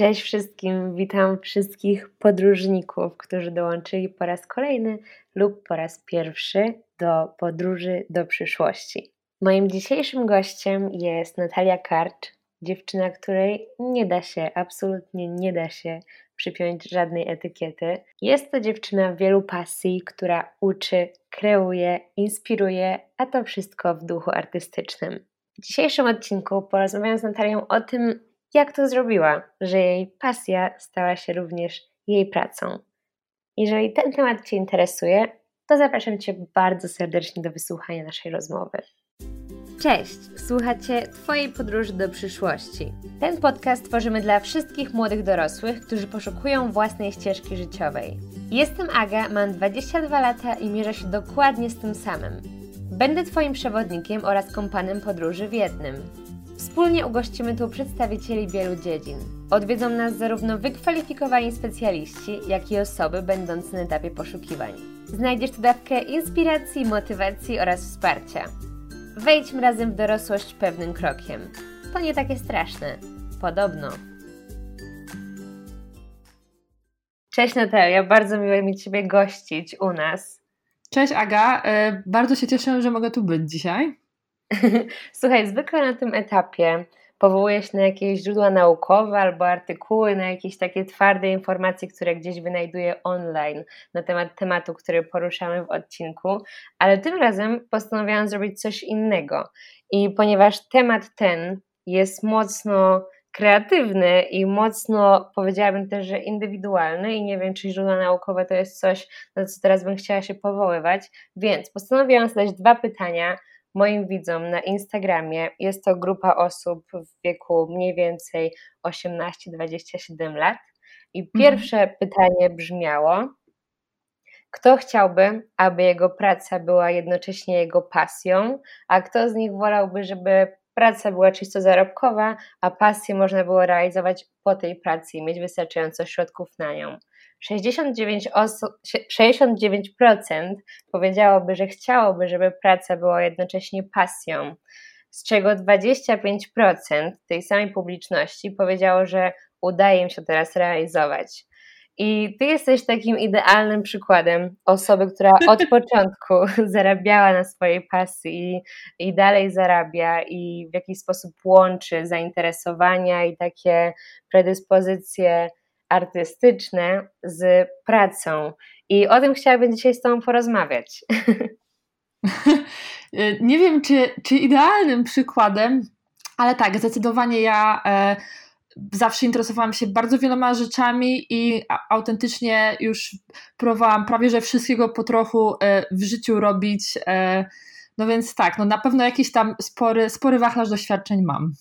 Cześć wszystkim, witam wszystkich podróżników, którzy dołączyli po raz kolejny lub po raz pierwszy do podróży do przyszłości. Moim dzisiejszym gościem jest Natalia Karcz, dziewczyna, której nie da się, absolutnie nie da się przypiąć żadnej etykiety. Jest to dziewczyna wielu pasji, która uczy, kreuje, inspiruje, a to wszystko w duchu artystycznym. W dzisiejszym odcinku porozmawiam z Natalią o tym, jak to zrobiła, że jej pasja stała się również jej pracą. Jeżeli ten temat Cię interesuje, to zapraszam Cię bardzo serdecznie do wysłuchania naszej rozmowy. Cześć, słuchacie Twojej podróży do przyszłości. Ten podcast tworzymy dla wszystkich młodych dorosłych, którzy poszukują własnej ścieżki życiowej. Jestem Aga, mam 22 lata i mierzę się dokładnie z tym samym. Będę Twoim przewodnikiem oraz kompanem podróży w jednym. Wspólnie ugościmy tu przedstawicieli wielu dziedzin. Odwiedzą nas zarówno wykwalifikowani specjaliści, jak i osoby będące na etapie poszukiwań. Znajdziesz tu dawkę inspiracji, motywacji oraz wsparcia. Wejdźmy razem w dorosłość pewnym krokiem. To nie takie straszne. Podobno. Cześć Natalia, bardzo miło mi Ciebie gościć u nas. Cześć Aga, e, bardzo się cieszę, że mogę tu być dzisiaj. Słuchaj, zwykle na tym etapie powołuję się na jakieś źródła naukowe albo artykuły, na jakieś takie twarde informacje, które gdzieś wynajduję online na temat tematu, który poruszamy w odcinku, ale tym razem postanowiłam zrobić coś innego. I ponieważ temat ten jest mocno kreatywny i mocno, powiedziałabym też, że indywidualny i nie wiem, czy źródła naukowe to jest coś, na co teraz bym chciała się powoływać, więc postanowiłam zadać dwa pytania, moim widzom na Instagramie. Jest to grupa osób w wieku mniej więcej 18-27 lat. I mhm. pierwsze mhm. pytanie brzmiało: kto chciałby, aby jego praca była jednocześnie jego pasją, a kto z nich wolałby, żeby praca była czysto zarobkowa, a pasję można było realizować po tej pracy i mieć wystarczająco środków na nią? 69%, osób, 69% powiedziałoby, że chciałoby, żeby praca była jednocześnie pasją, z czego 25% tej samej publiczności powiedziało, że udaje im się teraz realizować. I ty jesteś takim idealnym przykładem osoby, która od początku zarabiała na swojej pasji i, i dalej zarabia i w jakiś sposób łączy zainteresowania i takie predyspozycje artystyczne z pracą. I o tym chciałabym dzisiaj z Tobą porozmawiać. Nie wiem, czy, czy idealnym przykładem, ale tak, zdecydowanie ja e, zawsze interesowałam się bardzo wieloma rzeczami i autentycznie już próbowałam prawie że wszystkiego po trochu e, w życiu robić. E, no więc tak, no na pewno jakiś tam spory, spory wachlarz doświadczeń mam.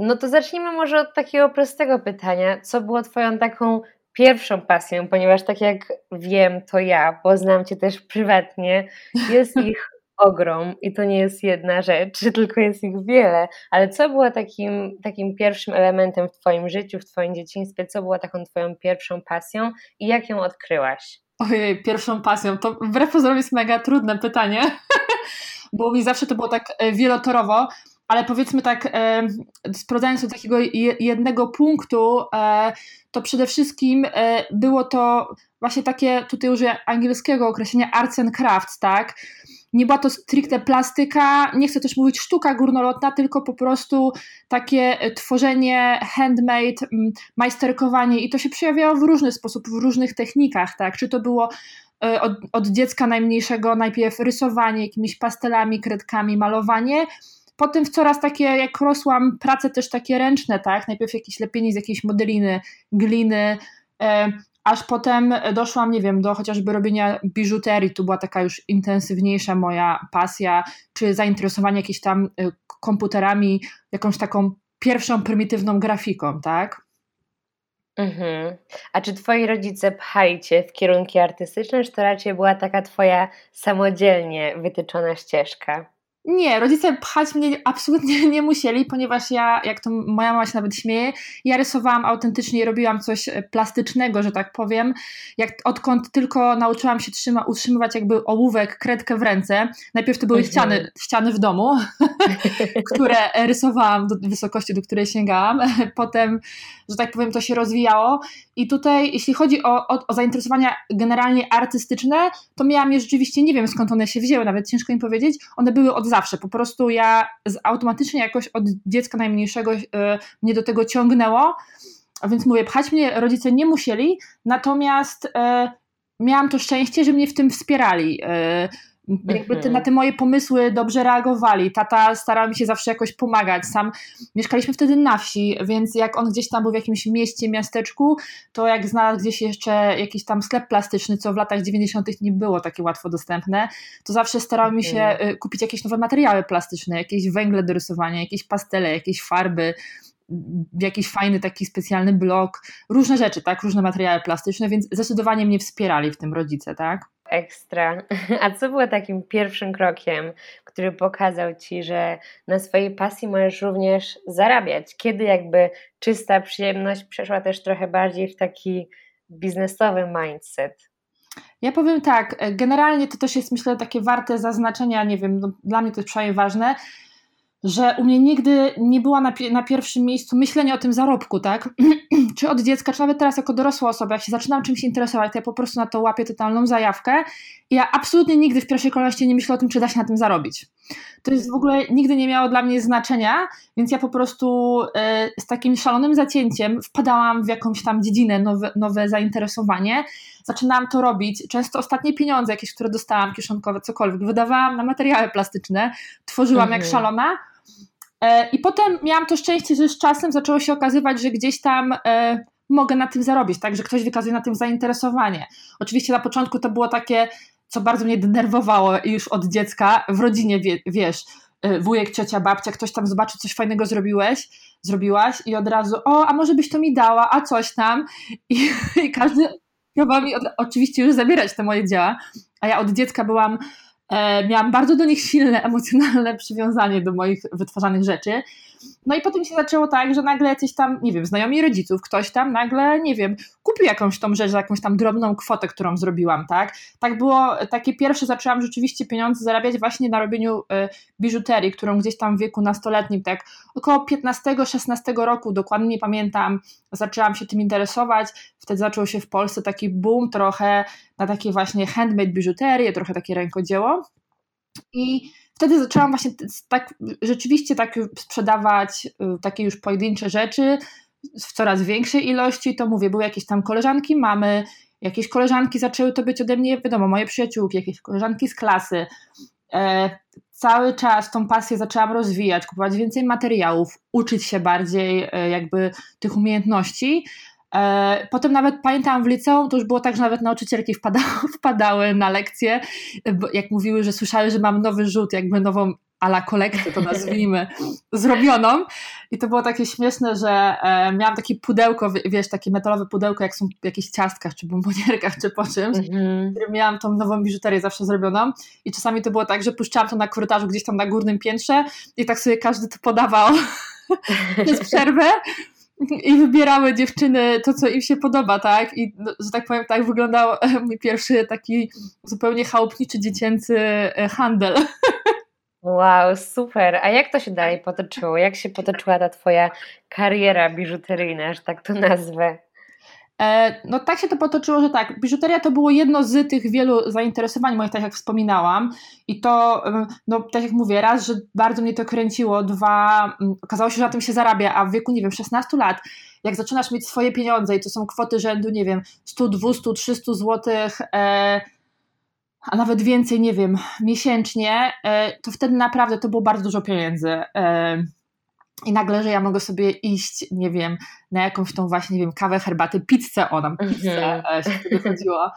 No to zacznijmy może od takiego prostego pytania. Co było Twoją taką pierwszą pasją? Ponieważ tak jak wiem, to ja, bo znam Cię też prywatnie, jest ich ogrom i to nie jest jedna rzecz, tylko jest ich wiele. Ale co było takim, takim pierwszym elementem w Twoim życiu, w Twoim dzieciństwie? Co było taką Twoją pierwszą pasją i jak ją odkryłaś? Ojej, pierwszą pasją. To wbrew pozorom jest mega trudne pytanie, bo mi zawsze to było tak e, wielotorowo ale powiedzmy tak, e, sprowadzając do takiego jednego punktu, e, to przede wszystkim e, było to właśnie takie, tutaj użyję angielskiego określenia arts and crafts, tak? Nie była to stricte plastyka, nie chcę też mówić sztuka górnolotna, tylko po prostu takie tworzenie handmade, majsterkowanie i to się przejawiało w różny sposób, w różnych technikach, tak? Czy to było od, od dziecka najmniejszego najpierw rysowanie jakimiś pastelami, kredkami, malowanie, Potem w coraz takie, jak rosłam, prace też takie ręczne, tak? Najpierw jakieś lepienie z jakiejś modeliny, gliny, aż potem doszłam, nie wiem, do chociażby robienia biżuterii. Tu była taka już intensywniejsza moja pasja, czy zainteresowanie jakimiś tam e, komputerami, jakąś taką pierwszą prymitywną grafiką, tak? Mhm. A czy twoi rodzice pchali cię w kierunki artystyczne, czy to raczej była taka twoja samodzielnie wytyczona ścieżka? Nie, rodzice pchać mnie absolutnie nie musieli, ponieważ ja, jak to moja mama się nawet śmieje, ja rysowałam autentycznie robiłam coś e, plastycznego, że tak powiem. Jak, odkąd tylko nauczyłam się trzyma, utrzymywać jakby ołówek, kredkę w ręce, najpierw to były mhm. ściany, ściany w domu, które rysowałam do wysokości, do której sięgałam. Potem, że tak powiem, to się rozwijało i tutaj, jeśli chodzi o, o, o zainteresowania generalnie artystyczne, to miałam je rzeczywiście, nie wiem skąd one się wzięły, nawet ciężko mi powiedzieć, one były od zawsze. Po prostu ja z, automatycznie jakoś od dziecka najmniejszego y, mnie do tego ciągnęło. A więc mówię, pchać mnie rodzice nie musieli, natomiast y, miałam to szczęście, że mnie w tym wspierali. Y, jakby te, na te moje pomysły dobrze reagowali. Tata starał mi się zawsze jakoś pomagać. Sam mieszkaliśmy wtedy na wsi, więc jak on gdzieś tam był w jakimś mieście, miasteczku, to jak znalazł gdzieś jeszcze jakiś tam sklep plastyczny, co w latach 90. nie było takie łatwo dostępne, to zawsze starał mi się y, kupić jakieś nowe materiały plastyczne, jakieś węgle do rysowania, jakieś pastele, jakieś farby jakiś fajny taki specjalny blok, różne rzeczy, tak, różne materiały plastyczne, więc zdecydowanie mnie wspierali w tym rodzice, tak. Ekstra. A co było takim pierwszym krokiem, który pokazał ci, że na swojej pasji możesz również zarabiać? Kiedy jakby czysta przyjemność przeszła też trochę bardziej w taki biznesowy mindset? Ja powiem tak, generalnie to też jest myślę takie warte zaznaczenia, nie wiem, no, dla mnie to jest przynajmniej ważne, że u mnie nigdy nie była na, na pierwszym miejscu myślenie o tym zarobku, tak? czy od dziecka, czy nawet teraz jako dorosła osoba, jak się zaczynam czymś interesować, to ja po prostu na to łapię totalną zajawkę i ja absolutnie nigdy w pierwszej kolejności nie myślę o tym, czy da się na tym zarobić. To jest w ogóle nigdy nie miało dla mnie znaczenia, więc ja po prostu y, z takim szalonym zacięciem wpadałam w jakąś tam dziedzinę, nowe, nowe zainteresowanie, zaczynałam to robić. Często ostatnie pieniądze, jakieś, które dostałam, kieszonkowe, cokolwiek, wydawałam na materiały plastyczne, tworzyłam mhm. jak szalona I potem miałam to szczęście, że z czasem zaczęło się okazywać, że gdzieś tam e, mogę na tym zarobić, tak, że ktoś wykazuje na tym zainteresowanie. Oczywiście na początku to było takie, co bardzo mnie denerwowało już od dziecka, w rodzinie, wiesz, e, wujek, ciocia, babcia, ktoś tam zobaczy, coś fajnego zrobiłeś, zrobiłaś i od razu, o, a może byś to mi dała, a coś tam. I, i każdy próbował mi od, oczywiście już zabierać te moje dzieła, a ja od dziecka byłam E, miałam bardzo do nich silne emocjonalne przywiązanie do moich wytwarzanych rzeczy. No i potem się zaczęło tak, że nagle jacyś tam, nie wiem, znajomi rodziców, ktoś tam nagle, nie wiem, kupił jakąś tą rzecz jakąś tam drobną kwotę, którą zrobiłam, tak? Tak było, takie pierwsze zaczęłam rzeczywiście pieniądze zarabiać właśnie na robieniu y, biżuterii, którą gdzieś tam w wieku nastoletnim, tak około 15-16 roku, dokładnie nie pamiętam, zaczęłam się tym interesować. Wtedy zaczął się w Polsce taki boom trochę na takie właśnie handmade biżuterię, trochę takie rękodzieło. I wtedy zaczęłam właśnie tak rzeczywiście tak sprzedawać y, takie już pojedyncze rzeczy w coraz większej ilości. To mówię, były jakieś tam koleżanki mamy, jakieś koleżanki zaczęły to być ode mnie, wiadomo, moje przyjaciółki, jakieś koleżanki z klasy. E, cały czas tą pasję zaczęłam rozwijać, kupować więcej materiałów, uczyć się bardziej e, jakby tych umiejętności. E, potem nawet pamiętam w liceum, to już było tak, że nawet nauczycielki wpadały, wpadały na lekcje, jak mówiły, że słyszały, że mam nowy rzut, jakby nową ala kolekcję, to nazwijmy, zrobioną. I to było takie śmieszne, że e, miałam takie pudełko, wiesz, takie metalowe pudełko, jak są w jakichś ciastkach, czy bombonierkach, czy po czymś, mm -hmm. miałam tą nową biżuterię zawsze zrobioną. I czasami to było tak, że puszczałam to na korytarzu gdzieś tam na górnym piętrze i tak sobie każdy to podawał przez przerwę i wybierały dziewczyny to, co im się podoba, tak? I, no, że tak powiem, tak wyglądał mój pierwszy taki zupełnie chałupniczy, dziecięcy e, handel. Wow, super. A jak to się dalej potoczyło? Jak się potoczyła ta twoja kariera biżuteryjna, że tak to nazwę? E, no tak się to potoczyło, że tak, biżuteria to było jedno z tych wielu zainteresowań moich, tak jak wspominałam i to, no tak jak mówię, raz, że bardzo mnie to kręciło, dwa, okazało się, że na tym się zarabia, a w wieku, nie wiem, 16 lat, jak zaczynasz mieć swoje pieniądze i to są kwoty rzędu, nie wiem, 100, 200, 300 złotych, e, a nawet więcej, nie wiem, miesięcznie, e, to wtedy naprawdę to było bardzo dużo pieniędzy. E, i nagle, że ja mogę sobie iść, nie wiem, na jakąś tą właśnie, nie wiem, kawę, herbatę, pizzę, o nam pizzę mm-hmm. się wtedy chodziło,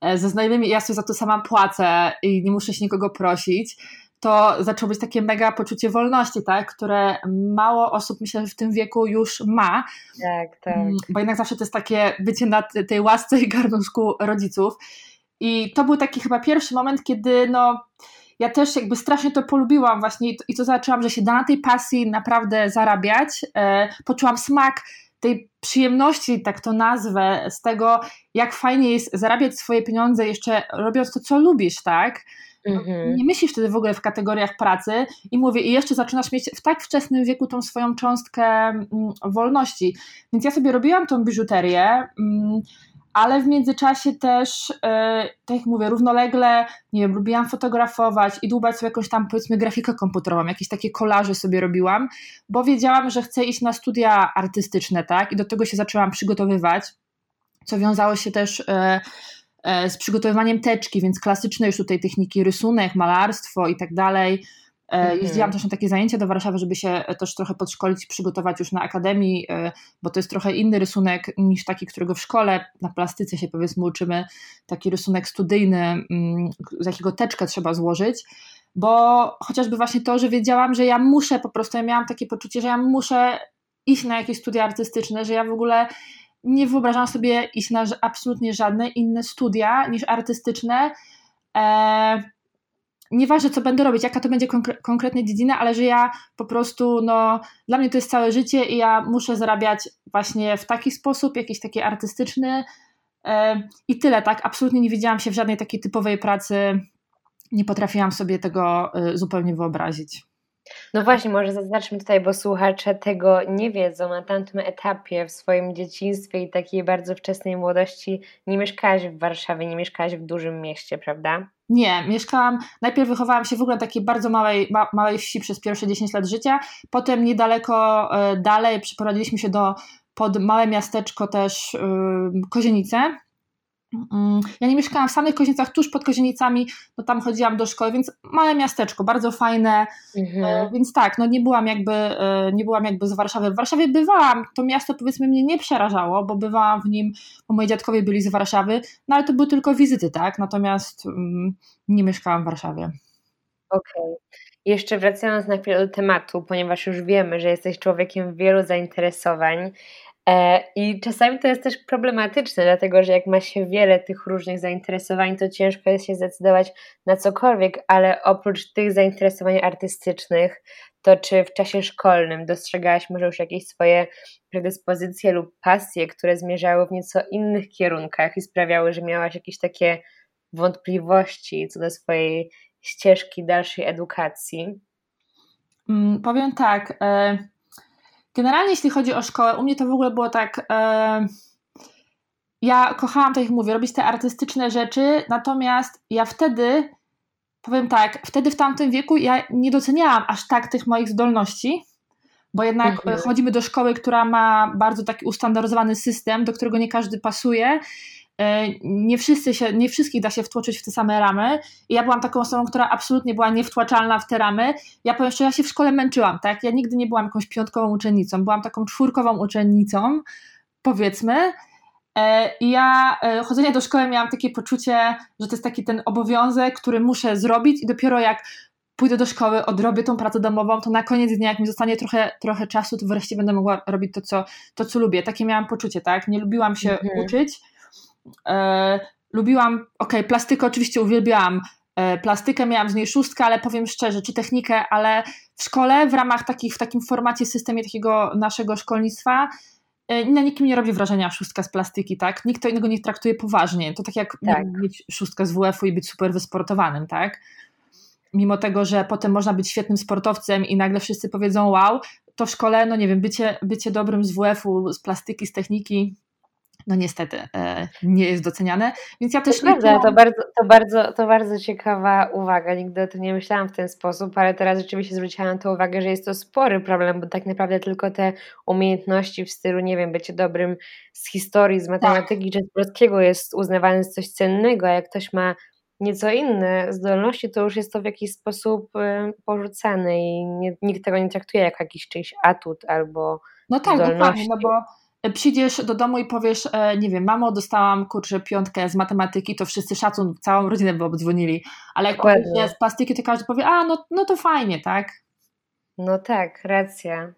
e, ze znajomymi, ja sobie za to sama płacę i nie muszę się nikogo prosić, to zaczęło być takie mega poczucie wolności, tak, które mało osób, myślę, że w tym wieku już ma. Tak, tak. Mm, bo jednak zawsze to jest takie bycie na tej łasce i garnuszku rodziców. I to był taki chyba pierwszy moment, kiedy no ja też jakby strasznie to polubiłam właśnie i to zobaczyłam, że się da na tej pasji naprawdę zarabiać. E, poczułam smak tej przyjemności, tak to nazwę, z tego, jak fajnie jest zarabiać swoje pieniądze, jeszcze robiąc to, co lubisz, tak? Mhm. Nie myślisz wtedy w ogóle w kategoriach pracy i mówię, i jeszcze zaczynasz mieć w tak wczesnym wieku tą swoją cząstkę mm, wolności. Więc ja sobie robiłam tą biżuterię, mm, ale w międzyczasie też, e, tak jak mówię, równolegle, nie wiem, lubiłam fotografować i dłubać sobie jakąś tam, powiedzmy, grafikę komputerową, jakieś takie kolaże sobie robiłam, bo wiedziałam, że chcę iść na studia artystyczne, tak, i do tego się zaczęłam przygotowywać, co wiązało się też e, e, z przygotowywaniem teczki, więc klasyczne już tutaj techniki rysunek, malarstwo i tak dalej. Jeździłam też na takie zajęcia do Warszawy, żeby się też trochę podszkolić, przygotować już na akademii, e, bo to jest trochę inny rysunek niż taki, którego w szkole na plastyce się powiedzmy uczymy, taki rysunek studyjny, mm, z jakiego teczkę trzeba złożyć, bo chociażby właśnie to, że wiedziałam, że ja muszę po prostu, ja miałam takie poczucie, że ja muszę iść na jakieś studia artystyczne, że ja w ogóle nie wyobrażam sobie iść na absolutnie żadne inne studia niż artystyczne. E, nieważne co będę robić, jaka to będzie konkre konkretnie dziedzina, ale że ja po prostu, no, dla mnie to jest całe życie i ja muszę zarabiać właśnie w taki sposób, jakiś taki artystyczny yy, i tyle, tak? Absolutnie nie widziałam się w żadnej takiej typowej pracy, nie potrafiłam sobie tego yy, zupełnie wyobrazić. No właśnie, może zaznaczmy tutaj, bo słuchacze tego nie wiedzą. Na tamtym etapie w swoim dzieciństwie i takiej bardzo wczesnej młodości nie mieszkałaś w Warszawie, nie mieszkałaś w dużym mieście, prawda? Nie, mieszkałam, najpierw wychowałam się w ogóle takiej bardzo małej, ma, małej wsi przez pierwsze 10 lat życia, potem niedaleko e, dalej przeprowadziliśmy się do, pod małe miasteczko też y, Kozienice, ja nie mieszkałam w samych Kozienicach, tuż pod Kozienicami, no tam chodziłam do szkoły, więc małe miasteczko, bardzo fajne, mhm. E, więc tak, no nie byłam jakby, e, nie byłam jakby z Warszawy. W Warszawie bywałam, to miasto powiedzmy mnie nie przerażało, bo bywałam w nim, bo moi dziadkowie byli z Warszawy, no ale to były tylko wizyty, tak, natomiast um, nie mieszkałam w Warszawie. Okej. Okay. Jeszcze wracając na chwilę do tematu, ponieważ już wiemy, że jesteś człowiekiem wielu zainteresowań, I czasami to jest też problematyczne, dlatego że jak ma się wiele tych różnych zainteresowań, to ciężko jest się zdecydować na cokolwiek, ale oprócz tych zainteresowań artystycznych, to czy w czasie szkolnym dostrzegałaś może już jakieś swoje predyspozycje lub pasje, które zmierzały w nieco innych kierunkach i sprawiały, że miałaś jakieś takie wątpliwości co do swojej ścieżki dalszej edukacji? Mm, powiem tak. E, Generalnie jeśli chodzi o szkołę, u mnie to w ogóle było tak. E, ja kochałam, tak jak mówię, robić te artystyczne rzeczy, natomiast ja wtedy, powiem tak, wtedy w tamtym wieku ja nie doceniałam aż tak tych moich zdolności, bo jednak mhm. chodzimy do szkoły, która ma bardzo taki ustandaryzowany system, do którego nie każdy pasuje E, nie wszyscy się, nie wszystkich da się wtłoczyć w te same ramy. I ja byłam taką osobą, która absolutnie była niewtłaczalna w te ramy. Ja powiem szczerze, ja się w szkole męczyłam, tak? Ja nigdy nie byłam jakąś piątkową uczennicą, byłam taką czwórkową uczennicą, powiedzmy. E, I ja e, chodzenie do szkoły miałam takie poczucie, że to jest taki ten obowiązek, który muszę zrobić i dopiero jak pójdę do szkoły, odrobię tą pracę domową, to na koniec dnia, jak mi zostanie trochę, trochę czasu, to wreszcie będę mogła robić to co, to, co lubię. Takie miałam poczucie, tak? Nie lubiłam się mhm. uczyć, E, lubiłam, ok, plastykę oczywiście uwielbiałam, e, plastykę miałam z niej szóstkę, ale powiem szczerze, czy technikę, ale w szkole, w ramach takich, w takim formacie, systemie takiego naszego szkolnictwa, e, na nikim nie robi wrażenia szóstka z plastyki, tak? Nikt to innego nie traktuje poważnie. To tak jak tak. mieć szóstkę z WF-u i być super wysportowanym, tak? Mimo tego, że potem można być świetnym sportowcem i nagle wszyscy powiedzą wow, to w szkole, no nie wiem, bycie, bycie dobrym z WF-u, z plastyki, z techniki, no niestety e, nie jest doceniane. Więc ja też to nie prawda, to bardzo, to, bardzo, to bardzo ciekawa uwaga. Nigdy o tym nie myślałam w ten sposób, ale teraz rzeczywiście zwróciłam na to uwagę, że jest to spory problem, bo tak naprawdę tylko te umiejętności w stylu, nie wiem, bycie dobrym z historii, z matematyki tak. czy z polskiego jest uznawane za coś cennego, a jak ktoś ma nieco inne zdolności, to już jest to w jakiś sposób e, porzucane i nie, nikt tego nie traktuje jako jakiś czyjś atut albo no tak, zdolności. dokładnie, no bo przyjdziesz do domu i powiesz, e, nie wiem, mamo, dostałam kurczę piątkę z matematyki, to wszyscy szacun, całą rodzinę by obdzwonili. Ale jak powiesz z plastyki, to każdy powie, a no, no to fajnie, tak? No tak, racja.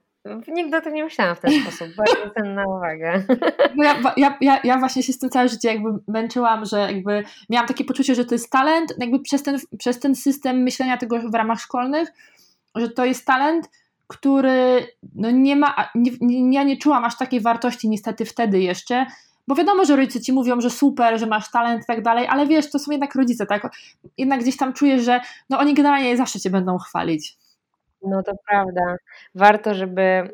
Nigdy o tym nie myślałam w ten sposób. Bardzo cenna uwaga. No ja, ja, ja, ja właśnie się z tym całe życie jakby męczyłam, że jakby miałam takie poczucie, że to jest talent, jakby przez ten, przez ten system myślenia tego w ramach szkolnych, że to jest talent, który no nie ma, nie, nie, ja nie czułam aż takiej wartości niestety wtedy jeszcze, bo wiadomo, że rodzice ci mówią, że super, że masz talent i tak dalej, ale wiesz, to są jednak rodzice, tak? Jednak gdzieś tam czujesz, że no oni generalnie zawsze cię będą chwalić. No to prawda. Warto, żeby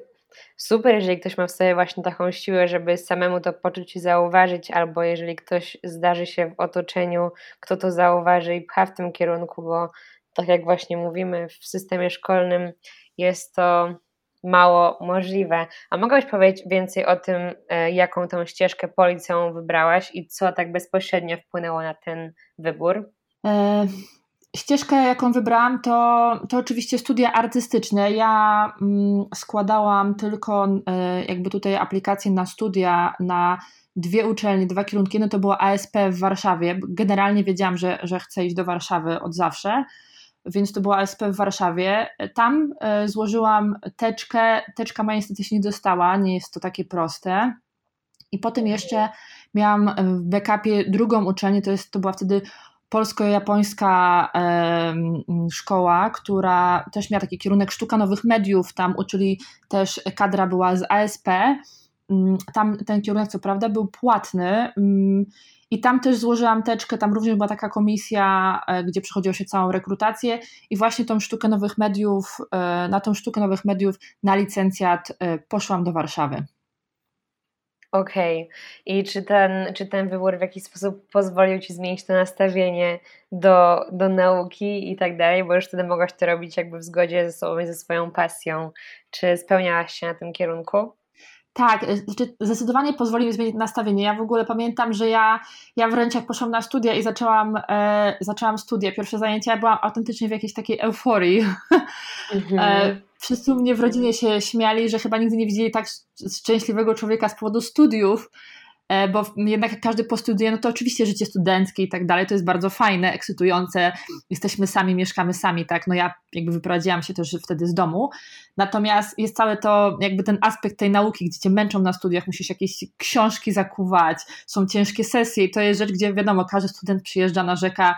super, jeżeli ktoś ma w sobie właśnie taką siłę, żeby samemu to poczuć i zauważyć, albo jeżeli ktoś zdarzy się w otoczeniu, kto to zauważy i pcha w tym kierunku, bo tak jak właśnie mówimy, w systemie szkolnym jest to mało możliwe. A mogłabyś powiedzieć więcej o tym, e, jaką tą ścieżkę policją wybrałaś i co tak bezpośrednio wpłynęło na ten wybór? E, ścieżkę, jaką wybrałam, to, to oczywiście studia artystyczne. Ja mm, składałam tylko e, jakby tutaj aplikacje na studia na dwie uczelnie, dwa kierunki. No to było ASP w Warszawie. Generalnie wiedziałam, że, że chcę iść do Warszawy od zawsze więc to była ASP w Warszawie. Tam e, złożyłam teczkę, teczka moja niestety się nie dostała, nie jest to takie proste. I potem jeszcze miałam w backupie drugą uczelnię, to, jest, to była wtedy polsko-japońska e, szkoła, która też miała taki kierunek sztuka nowych mediów, tam uczyli też, kadra była z ASP, mm, tam ten kierunek co prawda był płatny, mm, i tam też złożyłam teczkę, tam również była taka komisja, e, gdzie przechodziło się całą rekrutację i właśnie tą sztukę nowych mediów, e, na tą sztukę nowych mediów na licencjat e, poszłam do Warszawy. Okej. Okay. I czy ten, czy ten wybór w jakiś sposób pozwolił Ci zmienić to nastawienie do, do nauki i tak dalej, bo już wtedy mogłaś to robić jakby w zgodzie ze sobą i ze swoją pasją. Czy spełniałaś się na tym kierunku? Tak, e, znaczy zdecydowanie pozwolił mi zmienić nastawienie. Ja w ogóle pamiętam, że ja, ja wręcz jak poszłam na studia i zaczęłam, e, zaczęłam studia, pierwsze zajęcia, ja byłam autentycznie w jakiejś takiej euforii. Mhm. E, wszyscy u mnie w rodzinie się śmiali, że chyba nigdy nie widzieli tak szczęśliwego człowieka z powodu studiów. E, bo jednak jak każdy postudiuje, no to oczywiście życie studenckie i tak dalej, to jest bardzo fajne, ekscytujące, jesteśmy sami, mieszkamy sami, tak, no ja jakby wyprowadziłam się też wtedy z domu, natomiast jest całe to, jakby ten aspekt tej nauki, gdzie cię męczą na studiach, musisz jakieś książki zakuwać, są ciężkie sesje i to jest rzecz, gdzie wiadomo, każdy student przyjeżdża, narzeka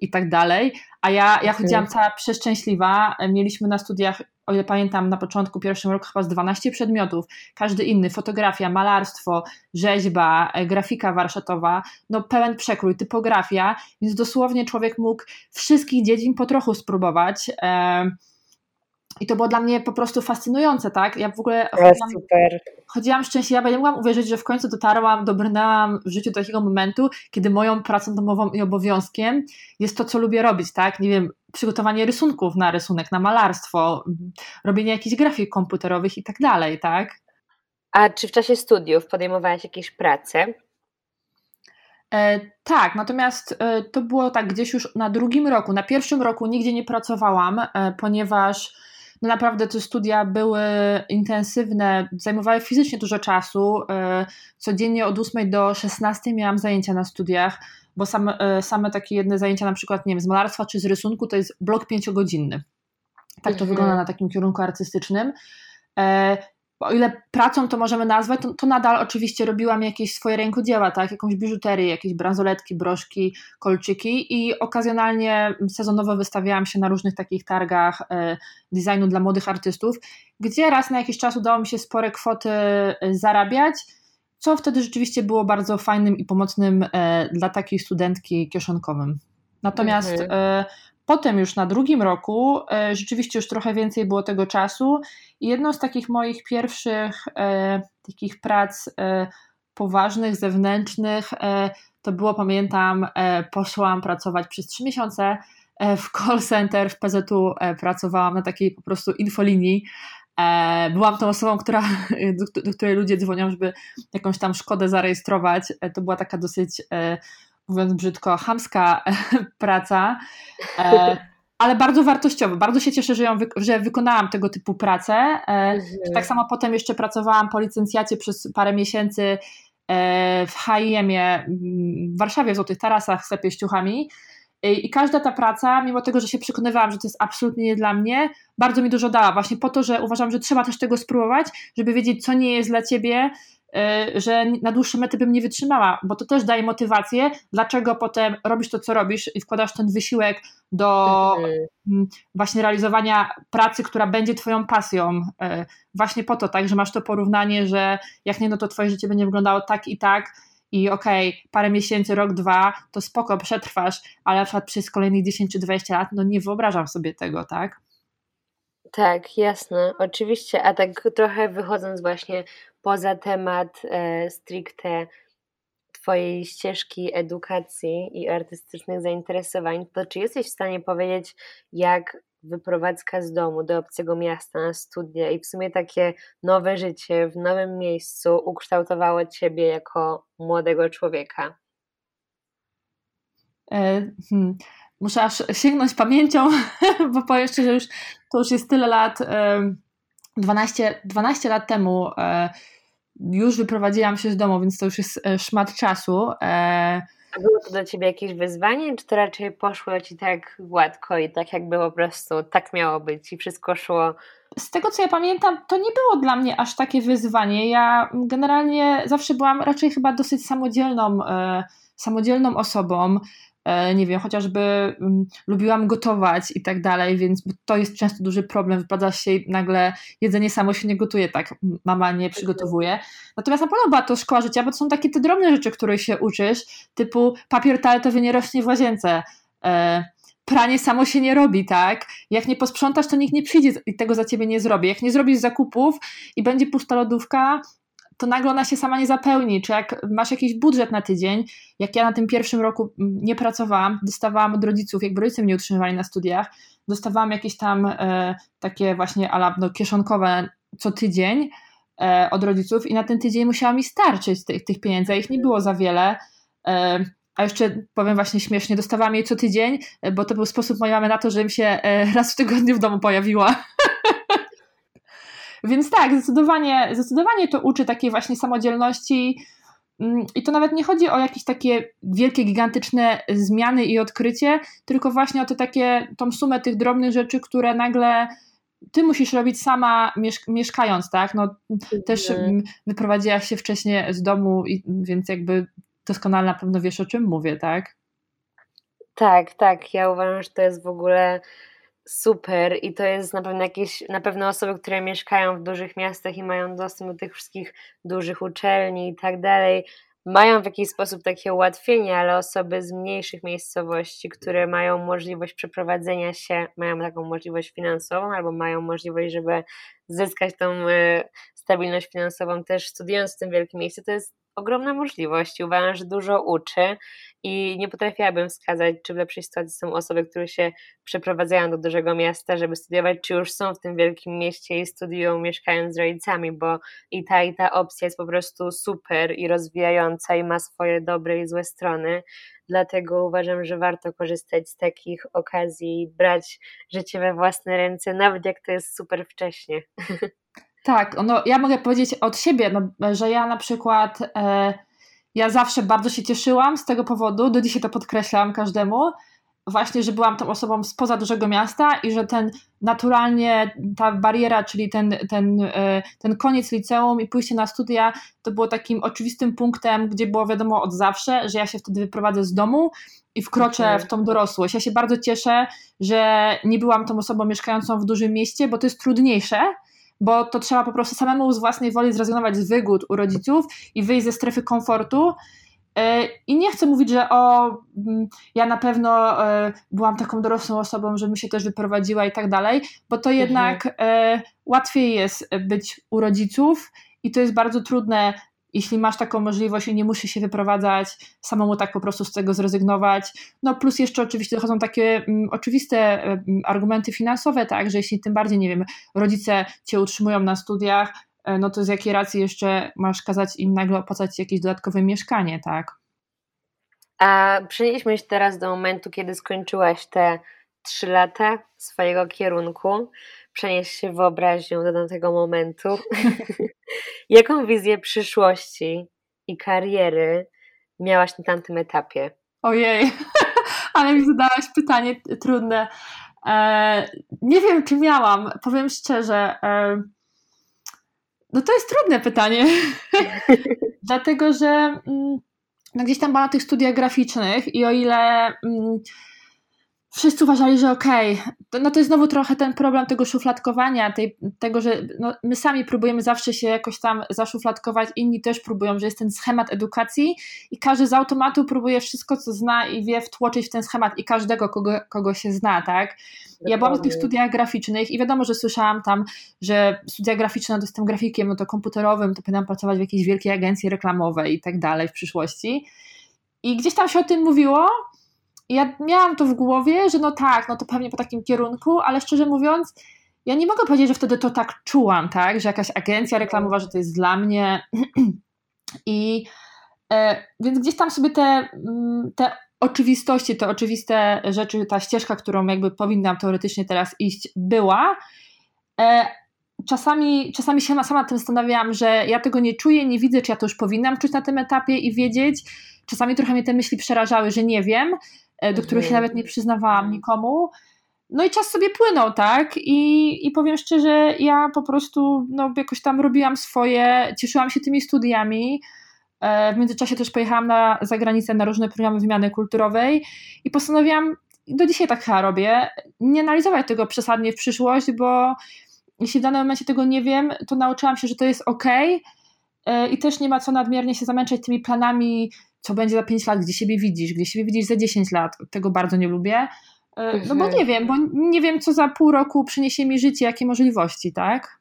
i tak dalej, a ja, ja chodziłam cała przeszczęśliwa, mieliśmy na studiach o ile pamiętam, na początku pierwszym roku chyba z 12 przedmiotów, każdy inny, fotografia, malarstwo, rzeźba, e, grafika warsztatowa, no pełen przekrój, typografia, więc dosłownie człowiek mógł wszystkich dziedzin po trochu spróbować. I to było dla mnie po prostu fascynujące, tak? Ja w ogóle chodziłam, super. chodziłam szczęśliwa, bo nie mogłam uwierzyć, że w końcu dotarłam, dobrnęłam w życiu do takiego momentu, kiedy moją pracą domową i obowiązkiem jest to, co lubię robić, tak? Nie wiem, przygotowanie rysunków na rysunek, na malarstwo, robienie jakichś grafik komputerowych i tak dalej, tak? A czy w czasie studiów podejmowałaś jakieś prace? E, tak, natomiast e, to było tak gdzieś już na drugim roku. Na pierwszym roku nigdzie nie pracowałam, e, ponieważ no naprawdę te studia były intensywne, zajmowały fizycznie dużo czasu. E, codziennie od 8 do 16 miałam zajęcia na studiach, bo same, e, same takie jedne zajęcia, na przykład nie wiem, z malarstwa czy z rysunku, to jest blok pięciogodzinny. Tak to mhm. wygląda na takim kierunku artystycznym. E, o ile pracą to możemy nazwać, to, to, nadal oczywiście robiłam jakieś swoje rękodzieła, tak? jakąś biżuterię, jakieś bransoletki, broszki, kolczyki i okazjonalnie sezonowo wystawiałam się na różnych takich targach e, designu dla młodych artystów, gdzie raz na jakiś czas udało mi się spore kwoty e, zarabiać, co wtedy rzeczywiście było bardzo fajnym i pomocnym e, dla takiej studentki kieszonkowym. Natomiast mhm. e, Potem już na drugim roku e, rzeczywiście już trochę więcej było tego czasu i jedną z takich moich pierwszych e, takich prac e, poważnych, zewnętrznych to było, pamiętam, poszłam pracować przez trzy miesiące w call center w PZU, pracowałam na takiej po prostu infolinii. Byłam tą osobą, która, do, do której ludzie dzwonią, żeby jakąś tam szkodę zarejestrować. To była taka dosyć mówiąc brzydko, chamska praca, e, ale bardzo wartościowa. Bardzo się cieszę, że, ją że wykonałam tego typu pracę. E, mhm. Tak samo potem jeszcze pracowałam po licencjacie przez parę miesięcy e, w H&M w Warszawie, w Złotych Tarasach, w sklepie z ciuchami. I każda ta praca, mimo tego, że się przekonywałam, że to jest absolutnie nie dla mnie, bardzo mi dużo dała, właśnie po to, że uważam, że trzeba też tego spróbować, żeby wiedzieć, co nie jest dla ciebie, y, że na dłuższe mety bym nie wytrzymała, bo to też daje motywację, dlaczego potem robisz to, co robisz i wkładasz ten wysiłek do mhm. właśnie realizowania pracy, która będzie twoją pasją. Y, właśnie po to, tak, że masz to porównanie, że jak nie, no to twoje życie będzie wyglądało tak i tak, i okej, okay, parę miesięcy, rok, dwa, to spoko, przetrwasz, ale na przykład przez kolejnych 10 czy 20 lat, no nie wyobrażam sobie tego, tak? Tak, jasne, oczywiście, a tak trochę wychodząc właśnie poza temat e, stricte Twojej ścieżki edukacji i artystycznych zainteresowań, to czy jesteś w stanie powiedzieć, jak wyprowadzka z domu do obcego miasta na studia i w sumie takie nowe życie w nowym miejscu ukształtowało Ciebie jako młodego człowieka? E, hmm. Muszę aż sięgnąć pamięcią, bo powiem szczerze, już, to już jest tyle lat. E, 12, 12 lat temu e, już wyprowadziłam się z domu, więc to już jest szmat czasu. Było to dla Ciebie jakieś wyzwanie, czy to raczej poszło Ci tak gładko i tak jakby po prostu tak miało być i wszystko szło? Z tego co ja pamiętam, to nie było dla mnie aż takie wyzwanie. Ja generalnie zawsze byłam raczej chyba dosyć samodzielną, e, samodzielną osobą. E, nie wiem, chociażby mm, lubiłam gotować i tak dalej, więc to jest często duży problem. Wypada się nagle jedzenie samo się nie gotuje, tak mama nie przygotowuje. Natomiast na pewno była to szkoła życia, bo to są takie te drobne rzeczy, które się uczysz, typu papier toaletowy nie rośnie w łazience. E, pranie samo się nie robi, tak? Jak nie posprzątasz, to nikt nie przyjdzie i tego za ciebie nie zrobi. Jak nie zrobisz zakupów i będzie pusta lodówka, to nagle ona się sama nie zapełni. Czy jak masz jakiś budżet na tydzień, jak ja na tym pierwszym roku nie pracowałam, dostawałam od rodziców, jakby rodzice mnie utrzymywali na studiach, dostawałam jakieś tam e, takie właśnie ala, no, kieszonkowe co tydzień e, od rodziców i na ten tydzień musiała mi starczyć tych, tych pieniędzy, a ich nie było za wiele. E, a jeszcze powiem właśnie śmiesznie, dostawałam jej co tydzień, bo to był sposób mojej mamy na to, żebym się e, raz w tygodniu w domu pojawiła. Więc tak, zdecydowanie, zdecydowanie to uczy takiej właśnie samodzielności. Mm, I to nawet nie chodzi o jakieś takie wielkie, gigantyczne zmiany i odkrycie, tylko właśnie o te takie, tą sumę tych drobnych rzeczy, które nagle ty musisz robić sama mieszkając, tak? No, też mhm. wyprowadziłaś się wcześniej z domu, więc jakby doskonale na pewno wiesz, o czym mówię, tak? Tak, tak. Ja uważam, że to jest w ogóle super i to jest na pewno jakieś, na pewno osoby, które mieszkają w dużych miastach i mają dostęp do tych wszystkich dużych uczelni i tak dalej, mają w jakiś sposób takie ułatwienie, ale osoby z mniejszych miejscowości, które mają możliwość przeprowadzenia się, mają taką możliwość finansową albo mają możliwość, żeby zyskać tą y, stabilność finansową też studiując w tym wielkim mieście, to jest ogromna możliwość uważam, że dużo uczy i nie potrafiłabym wskazać, czy w lepszej sytuacji są osoby, które się przeprowadzają do dużego miasta, żeby studiować, czy już są w tym wielkim mieście i studiują mieszkając z rodzicami, bo i ta i ta opcja jest po prostu super i rozwijająca i ma swoje dobre i złe strony. Dlatego uważam, że warto korzystać z takich okazji brać życie we własne ręce, nawet jak to jest super wcześnie. Tak, no ja mogę powiedzieć od siebie, no, że ja na przykład e, ja zawsze bardzo się cieszyłam z tego powodu, do dzisiaj to podkreślam każdemu, właśnie, że byłam tą osobą spoza dużego miasta i że ten naturalnie ta bariera, czyli ten, ten, e, ten koniec liceum i pójście na studia, to było takim oczywistym punktem, gdzie było wiadomo od zawsze, że ja się wtedy wyprowadzę z domu i wkroczę okay. w tą dorosłość. Ja się bardzo cieszę, że nie byłam tą osobą mieszkającą w dużym mieście, bo to jest trudniejsze, bo to trzeba po prostu samemu z własnej woli zrezygnować z wygód u rodziców i wyjść ze strefy komfortu. E, I nie chcę mówić, że o, mm, ja na pewno e, byłam taką dorosłą osobą, że mi się też wyprowadziła i tak dalej, bo to mhm. jednak mhm. łatwiej jest być u rodziców i to jest bardzo trudne jeśli masz taką możliwość i nie musisz się wyprowadzać, samemu tak po prostu z tego zrezygnować. No plus jeszcze oczywiście dochodzą takie mm, oczywiste mm, argumenty finansowe, tak, że jeśli tym bardziej, nie wiem, rodzice cię utrzymują na studiach, no to z jakiej racji jeszcze masz kazać im nagle opłacać jakieś dodatkowe mieszkanie, tak? A przenieśmy się teraz do momentu, kiedy skończyłaś te trzy lata swojego kierunku przenieść się wyobraźnią do tamtego momentu. Jaką wizję przyszłości i kariery miałaś na tamtym etapie? Ojej, Ale mi zadałaś pytanie trudne. E, nie wiem, czy miałam, powiem szczerze. E, no to jest trudne pytanie. Dlatego, że mm, no gdzieś tam byłam na tych studiach graficznych i o ile mm, wszyscy uważali, że okej, okay, to, no to jest znowu trochę ten problem tego szufladkowania, tej, tego, że no, my sami próbujemy zawsze się jakoś tam zaszufladkować, inni też próbują, że jest ten schemat edukacji i każdy z automatu próbuje wszystko, co zna i wie wtłoczyć w ten schemat i każdego, kogo, kogo się zna, tak? Ja byłam na tych studiach graficznych i wiadomo, że słyszałam tam, że studia graficzne, no to jestem grafikiem, no to komputerowym, to powinnam pracować w jakiejś wielkiej agencji reklamowej i tak dalej w przyszłości. I gdzieś tam się o tym mówiło, ja miałam to w głowie, że no tak, no to pewnie po takim kierunku, ale szczerze mówiąc, ja nie mogę powiedzieć, że wtedy to tak czułam, tak, że jakaś agencja reklamowa, że to jest dla mnie. I e, więc gdzieś tam sobie te, mm, te oczywistości, te oczywiste rzeczy, ta ścieżka, którą jakby powinnam teoretycznie teraz iść, była. E, czasami, czasami się sama tym zastanawiałam, że ja tego nie czuję, nie widzę, czy ja to już powinnam czuć na tym etapie i wiedzieć. Czasami trochę mnie te myśli przerażały, że nie wiem, do których się mhm. nawet nie przyznawałam nikomu. No i czas sobie płynął, tak? I, i powiem szczerze, ja po prostu no, jakoś tam robiłam swoje, cieszyłam się tymi studiami. E, w międzyczasie też pojechałam na zagranicę na różne programy wymiany kulturowej i postanowiłam, do dzisiaj tak chyba robię, nie analizować tego przesadnie w przyszłość, bo jeśli w danym momencie tego nie wiem, to nauczyłam się, że to jest ok e, i też nie ma co nadmiernie się zamęczać tymi planami co będzie za 5 lat, gdzie siebie widzisz, gdzie siebie widzisz za 10 lat. Tego bardzo nie lubię. E, no bo mhm. nie wiem, bo nie wiem, co za pół roku przyniesie mi życie, jakie możliwości, tak?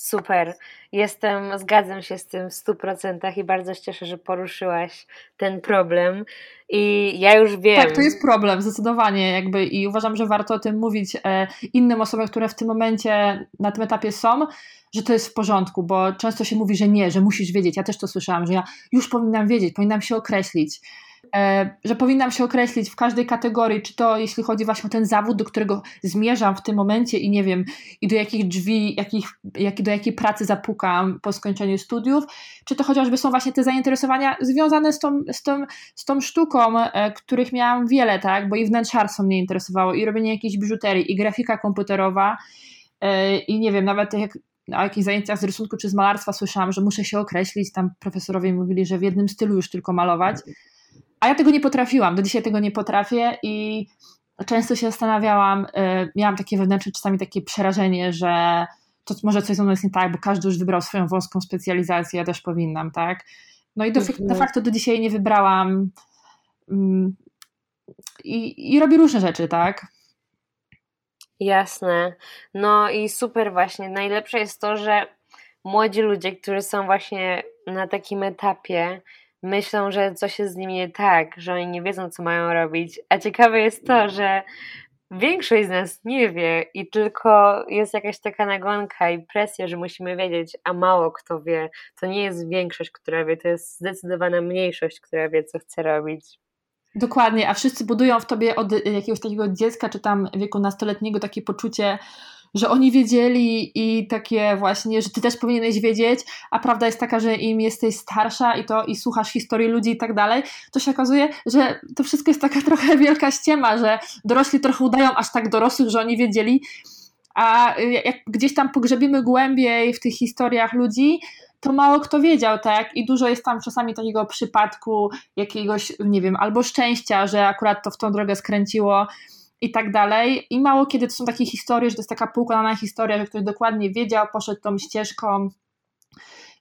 Super. Jestem, zgadzam się z tym w 100% i bardzo się cieszę, że poruszyłaś ten problem. I ja już wiem. Tak, to jest problem, zdecydowanie, jakby i uważam, że warto o tym mówić e, innym osobom, które w tym momencie na tym etapie są, że to jest w porządku, bo często się mówi, że nie, że musisz wiedzieć. Ja też to słyszałam, że ja już powinnam wiedzieć, powinnam się określić. E, że powinnam się określić w każdej kategorii, czy to jeśli chodzi właśnie o ten zawód, do którego zmierzam w tym momencie i nie wiem, i do jakich drzwi, jakich, jak, do jakiej pracy zapukam po skończeniu studiów, czy to chociażby są właśnie te zainteresowania związane z tą, z tą, z tą sztuką, e, których miałam wiele, tak, bo i wnętrzarstwo mnie interesowało, i robienie jakiejś biżuterii, i grafika komputerowa, e, i nie wiem, nawet jak na jakichś zajęciach z rysunku czy z malarstwa słyszałam, że muszę się określić, tam profesorowie mówili, że w jednym stylu już tylko malować, a ja tego nie potrafiłam, do dzisiaj tego nie potrafię i często się zastanawiałam, y, miałam takie wewnętrzne czasami takie przerażenie, że to może coś ze mną jest nie tak, bo każdy już wybrał swoją wąską specjalizację, ja też powinnam, tak? No i de, de mhm. facto do dzisiaj nie wybrałam mm, i, i robię różne rzeczy, tak? Jasne. No i super właśnie. Najlepsze jest to, że młodzi ludzie, którzy są właśnie na takim etapie, myślą, że coś jest z nimi nie tak, że oni nie wiedzą, co mają robić. A ciekawe jest to, że większość z nas nie wie i tylko jest jakaś taka nagonka i presja, że musimy wiedzieć, a mało kto wie. To nie jest większość, która wie, to jest zdecydowana mniejszość, która wie, co chce robić. Dokładnie, a wszyscy budują w tobie od jakiegoś takiego dziecka, czy tam wieku nastoletniego takie poczucie, że oni wiedzieli i takie właśnie, że ty też powinieneś wiedzieć, a prawda jest taka, że im jesteś starsza i to i słuchasz historii ludzi i tak dalej, to się okazuje, że to wszystko jest taka trochę wielka ściema, że dorośli trochę udają aż tak dorosłych, że oni wiedzieli, a jak gdzieś tam pogrzebimy głębiej w tych historiach ludzi, to mało kto wiedział, tak? I dużo jest tam czasami takiego przypadku jakiegoś, nie wiem, albo szczęścia, że akurat to w tą drogę skręciło i tak dalej. I mało kiedy to są takie historie, że to jest taka poukładana historia, że ktoś dokładnie wiedział, poszedł tą ścieżką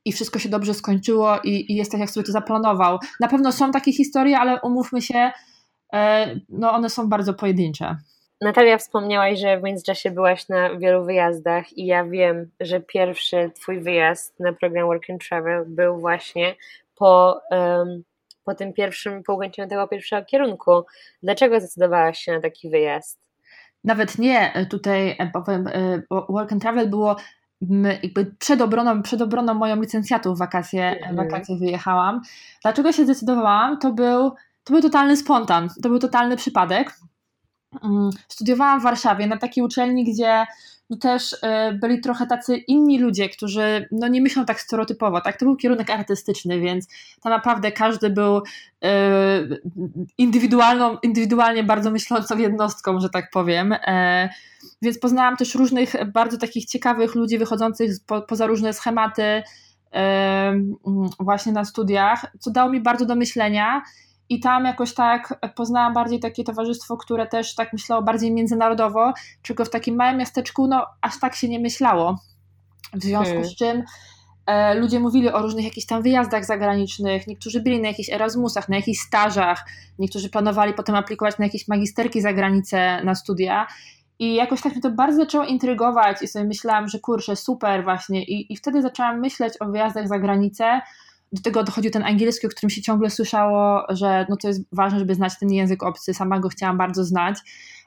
i wszystko się dobrze skończyło i, i jest tak, jak sobie to zaplanował. Na pewno są takie historie, ale umówmy się, e, no one są bardzo pojedyncze. Natalia, wspomniałaś, że w międzyczasie byłaś na wielu wyjazdach i ja wiem, że pierwszy twój wyjazd na program Work and Travel był właśnie po, um, po tym pierwszym, po ukończeniu tego pierwszego kierunku. Dlaczego zdecydowałaś się na taki wyjazd? Nawet nie, e, tutaj e, powiem, e, Work and Travel było jakby przed obroną, przed obroną moją licencjatu w wakacje, mhm. wakacje wyjechałam. Dlaczego się zdecydowałam? To był, to był totalny spontan, to był totalny przypadek. Mm, studiowałam w Warszawie na takiej uczelni, gdzie no też e, byli trochę tacy inni ludzie, którzy no nie myślą tak stereotypowo, tak? To był kierunek artystyczny, więc tam naprawdę każdy był e, indywidualną, indywidualnie bardzo myślącą jednostką, że tak powiem. E, więc poznałam też różnych bardzo takich ciekawych ludzi wychodzących po, poza różne schematy właśnie na studiach, co dało mi bardzo do myślenia i tam jakoś tak poznałam bardziej takie towarzystwo, które też tak myślało bardziej międzynarodowo, tylko w takim małym miasteczku no aż tak się nie myślało. W związku hmm. z czym e, ludzie mówili o różnych jakichś tam wyjazdach zagranicznych, niektórzy byli na jakichś Erasmusach, na jakichś stażach, niektórzy planowali potem aplikować na jakieś magisterki za granicę na studia i jakoś tak mnie to bardzo zaczęło intrygować i sobie myślałam, że kurczę, super właśnie i, i wtedy zaczęłam myśleć o wyjazdach za granicę, do tego dochodził ten angielski, o którym się ciągle słyszało, że no to jest ważne, żeby znać ten język obcy, sama go chciałam bardzo znać,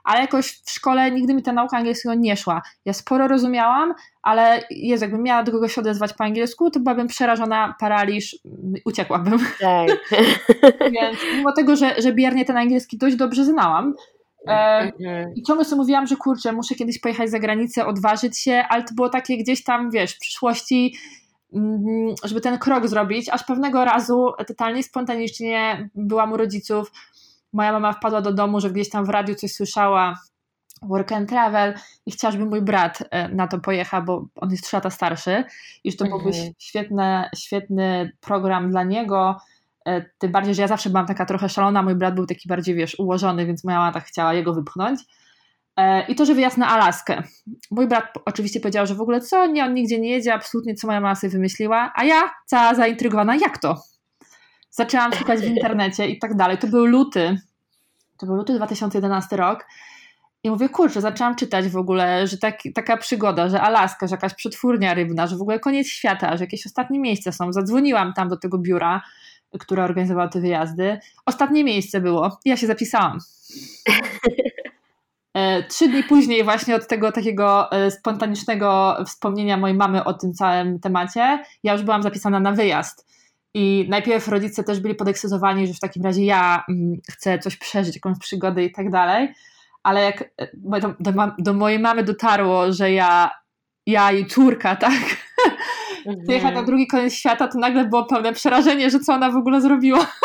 ale jakoś w szkole nigdy mi ta nauka angielskiego nie szła. Ja sporo rozumiałam, ale jest jakbym miała do kogoś odezwać po angielsku, to byłabym przerażona, paraliż, uciekłabym. Tak. Więc mimo tego, że, że biernie ten angielski dość dobrze znałam, e, mhm. I ciągle sobie mówiłam, że kurczę, muszę kiedyś pojechać za granicę, odważyć się, ale to było takie gdzieś tam, wiesz, w przyszłości żeby ten krok zrobić, aż pewnego razu totalnie spontanicznie byłam u rodziców. Moja mama wpadła do domu, że gdzieś tam w radiu coś słyszała, work and travel i chciała, żeby mój brat e, na to pojechał, bo on jest trzy lata starszy i że to byłby świetny, świetny program dla niego, e, tym bardziej, że ja zawsze byłam taka trochę szalona, mój brat był taki bardziej, wiesz, ułożony, więc moja mama tak chciała jego wypchnąć. E, I to, że wyjazd na Alaskę. Mój brat oczywiście powiedział, że w ogóle co, nie, on nigdzie nie jedzie, absolutnie co moja mama sobie wymyśliła, a ja cała zaintrygowana, jak to? Zaczęłam szukać w internecie i tak dalej. To był luty, to był luty 2011 rok i mówię, kurczę, zaczęłam czytać w ogóle, że tak, taka przygoda, że Alaska, że jakaś przetwórnia rybna, że w ogóle koniec świata, że jakieś ostatnie miejsca są. Zadzwoniłam tam do tego biura, które organizowało te wyjazdy. Ostatnie miejsce było. Ja się zapisałam. E, trzy dni później, właśnie od tego takiego e, spontanicznego wspomnienia mojej mamy o tym całym temacie, ja już byłam zapisana na wyjazd. I najpierw rodzice też byli podekscytowani, że w takim razie ja mm, chcę coś przeżyć, jakąś przygodę i tak dalej. Ale jak e, do, do, do mojej mamy dotarło, że ja, ja jej córka, tak, mhm. jechać na drugi koniec świata, to nagle było pełne przerażenie, że co ona w ogóle zrobiła.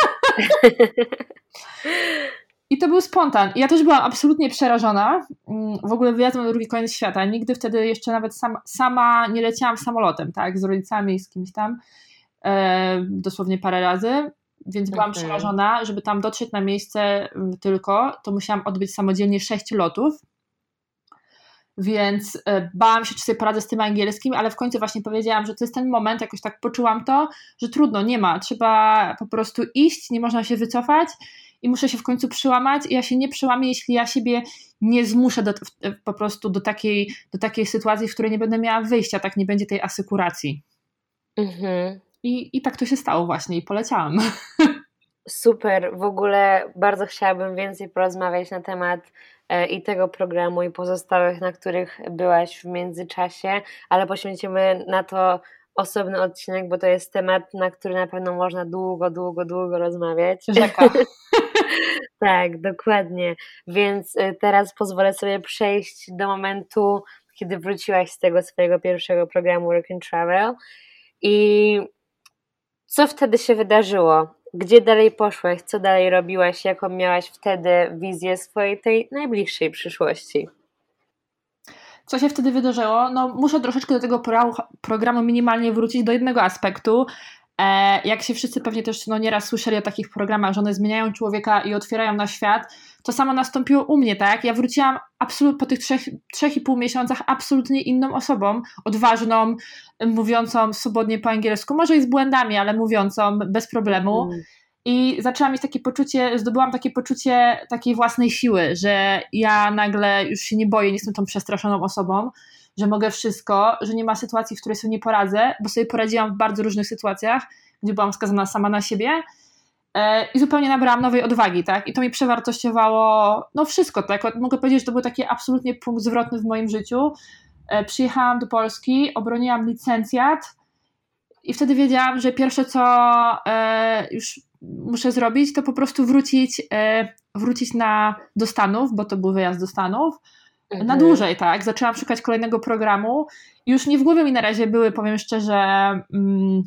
I to był spontan. Ja też byłam absolutnie przerażona. Mm, w ogóle wyjazdem na drugi koniec świata. Nigdy wtedy jeszcze nawet sama, sama nie leciałam samolotem, tak, z rodzicami i z kimś tam. E, dosłownie parę razy. Więc byłam okay. przerażona, żeby tam dotrzeć na miejsce mm, tylko, to musiałam odbyć samodzielnie sześć lotów. Więc e, bałam się, czy sobie poradzę z tym angielskim, ale w końcu właśnie powiedziałam, że to jest ten moment, jakoś tak poczułam to, że trudno, nie ma, trzeba po prostu iść, nie można się wycofać i muszę się w końcu przełamać i ja się nie przełamię, jeśli ja siebie nie zmuszę do, po prostu do takiej, do takiej sytuacji, w której nie będę miała wyjścia, tak nie będzie tej asykuracji. Mhm. I, I tak to się stało właśnie i poleciałam. Super, w ogóle bardzo chciałabym więcej porozmawiać na temat e, i tego programu i pozostałych, na których byłaś w międzyczasie, ale poświęcimy na to osobny odcinek, bo to jest temat, na który na pewno można długo, długo, długo rozmawiać. Rzeka. tak, dokładnie. Więc y, teraz pozwolę sobie przejść do momentu, kiedy wróciłaś z tego swojego pierwszego programu Work and Travel i co wtedy się wydarzyło? Gdzie dalej poszłaś? Co dalej robiłaś? Jaką miałaś wtedy wizję swojej tej najbliższej przyszłości? Co się wtedy wydarzyło? No, muszę troszeczkę do tego programu minimalnie wrócić do jednego aspektu. E, jak się wszyscy pewnie też no, nieraz słyszeli o takich programach, że one zmieniają człowieka i otwierają na świat, to samo nastąpiło u mnie, tak? Ja wróciłam absolut, po tych trzech, trzech i pół miesiącach absolutnie inną osobą, odważną, mówiącą swobodnie po angielsku, może i z błędami, ale mówiącą bez problemu. Mm. I zaczęłam mieć takie poczucie, zdobyłam takie poczucie takiej własnej siły, że ja nagle już się nie boję, nie jestem tą przestraszoną osobą, że mogę wszystko, że nie ma sytuacji, w której sobie nie poradzę, bo sobie poradziłam w bardzo różnych sytuacjach, gdzie byłam skazana sama na siebie e, i zupełnie nabrałam nowej odwagi, tak? I to mi przewartościowało, no wszystko, tak? Mogę powiedzieć, że to był taki absolutnie punkt zwrotny w moim życiu. E, przyjechałam do Polski, obroniłam licencjat i wtedy wiedziałam, że pierwsze co e, już muszę zrobić, to po prostu wrócić, wrócić na, do Stanów, bo to był wyjazd do Stanów, mhm. na dłużej, tak. Zaczęłam szukać kolejnego programu. Już nie w głowie mi na razie były, powiem szczerze, mm,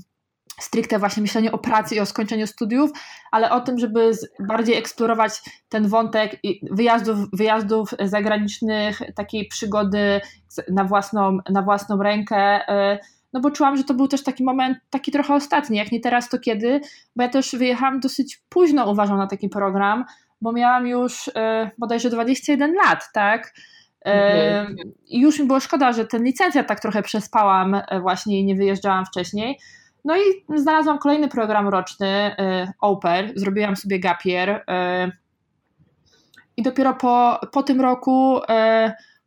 stricte właśnie myślenie o pracy i o skończeniu studiów, ale o tym, żeby bardziej eksplorować ten wątek wyjazdów, wyjazdów zagranicznych, takiej przygody na własną, na własną rękę. Y, no bo czułam, że to był też taki moment, taki trochę ostatni, jak nie teraz, to kiedy, bo ja też wyjechałam dosyć późno, uważam, na taki program, bo miałam już y, bodajże 21 lat, tak? Mhm. I już mi było szkoda, że ten licencjat tak trochę przespałam e, właśnie i nie wyjeżdżałam wcześniej. No i znalazłam kolejny program roczny, Oper, zrobiłam sobie gapier i dopiero po, po tym roku,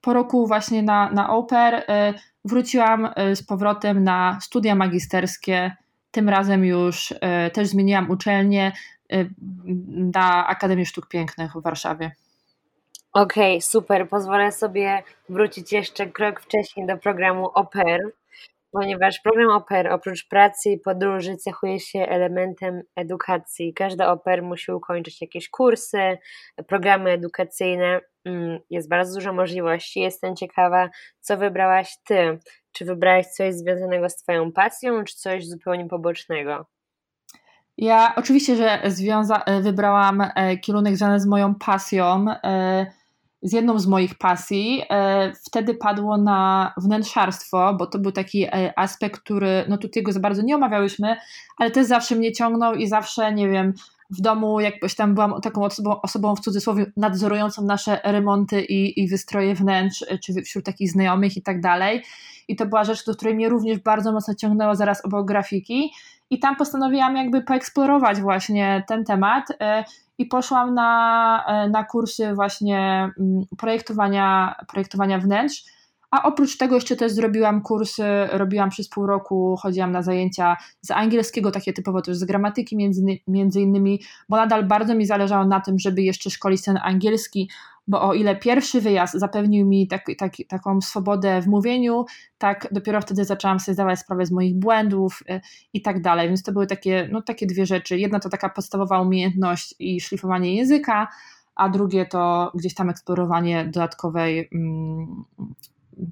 po roku właśnie na, na Oper wróciłam z powrotem na studia magisterskie, tym razem już też zmieniłam uczelnię na Akademię Sztuk Pięknych w Warszawie. Okej, okay, super. Pozwolę sobie wrócić jeszcze krok wcześniej do programu OPER, ponieważ program OPER oprócz pracy i podróży cechuje się elementem edukacji. Każdy OPER musi ukończyć jakieś kursy, programy edukacyjne. Mm, jest bardzo dużo możliwości. Jestem ciekawa, co wybrałaś ty. Czy wybrałaś coś związanego z Twoją pasją, czy coś zupełnie pobocznego? Ja oczywiście, że związa- wybrałam e, kierunek związany z moją pasją. E, z jedną z moich pasji. E, wtedy padło na wnętrzarstwo, bo to był taki e, aspekt, który, no tutaj go za bardzo nie omawiałyśmy, ale też zawsze mnie ciągnął i zawsze, nie wiem, w domu jakbyś tam byłam taką osobą, osobą w cudzysłowie nadzorującą nasze remonty i, i wystroje wnętrz, e, czy wśród takich znajomych i tak dalej. I to była rzecz, do której mnie również bardzo mocno ciągnęło zaraz obok grafiki. I tam postanowiłam jakby poeksplorować właśnie ten temat i poszłam na, e, na kursy właśnie mm, projektowania, projektowania wnętrz. A oprócz tego jeszcze też zrobiłam kursy, robiłam przez pół roku, chodziłam na zajęcia z angielskiego, takie typowo też z gramatyki między, między innymi, bo nadal bardzo mi zależało na tym, żeby jeszcze szkolić ten angielski, bo o ile pierwszy wyjazd zapewnił mi tak, tak, taką swobodę w mówieniu, tak dopiero wtedy zaczęłam sobie zdawać sprawę z moich błędów y, i tak dalej. Więc to były takie, no, takie dwie rzeczy. Jedna to taka podstawowa umiejętność i szlifowanie języka, a drugie to gdzieś tam eksplorowanie dodatkowej mm,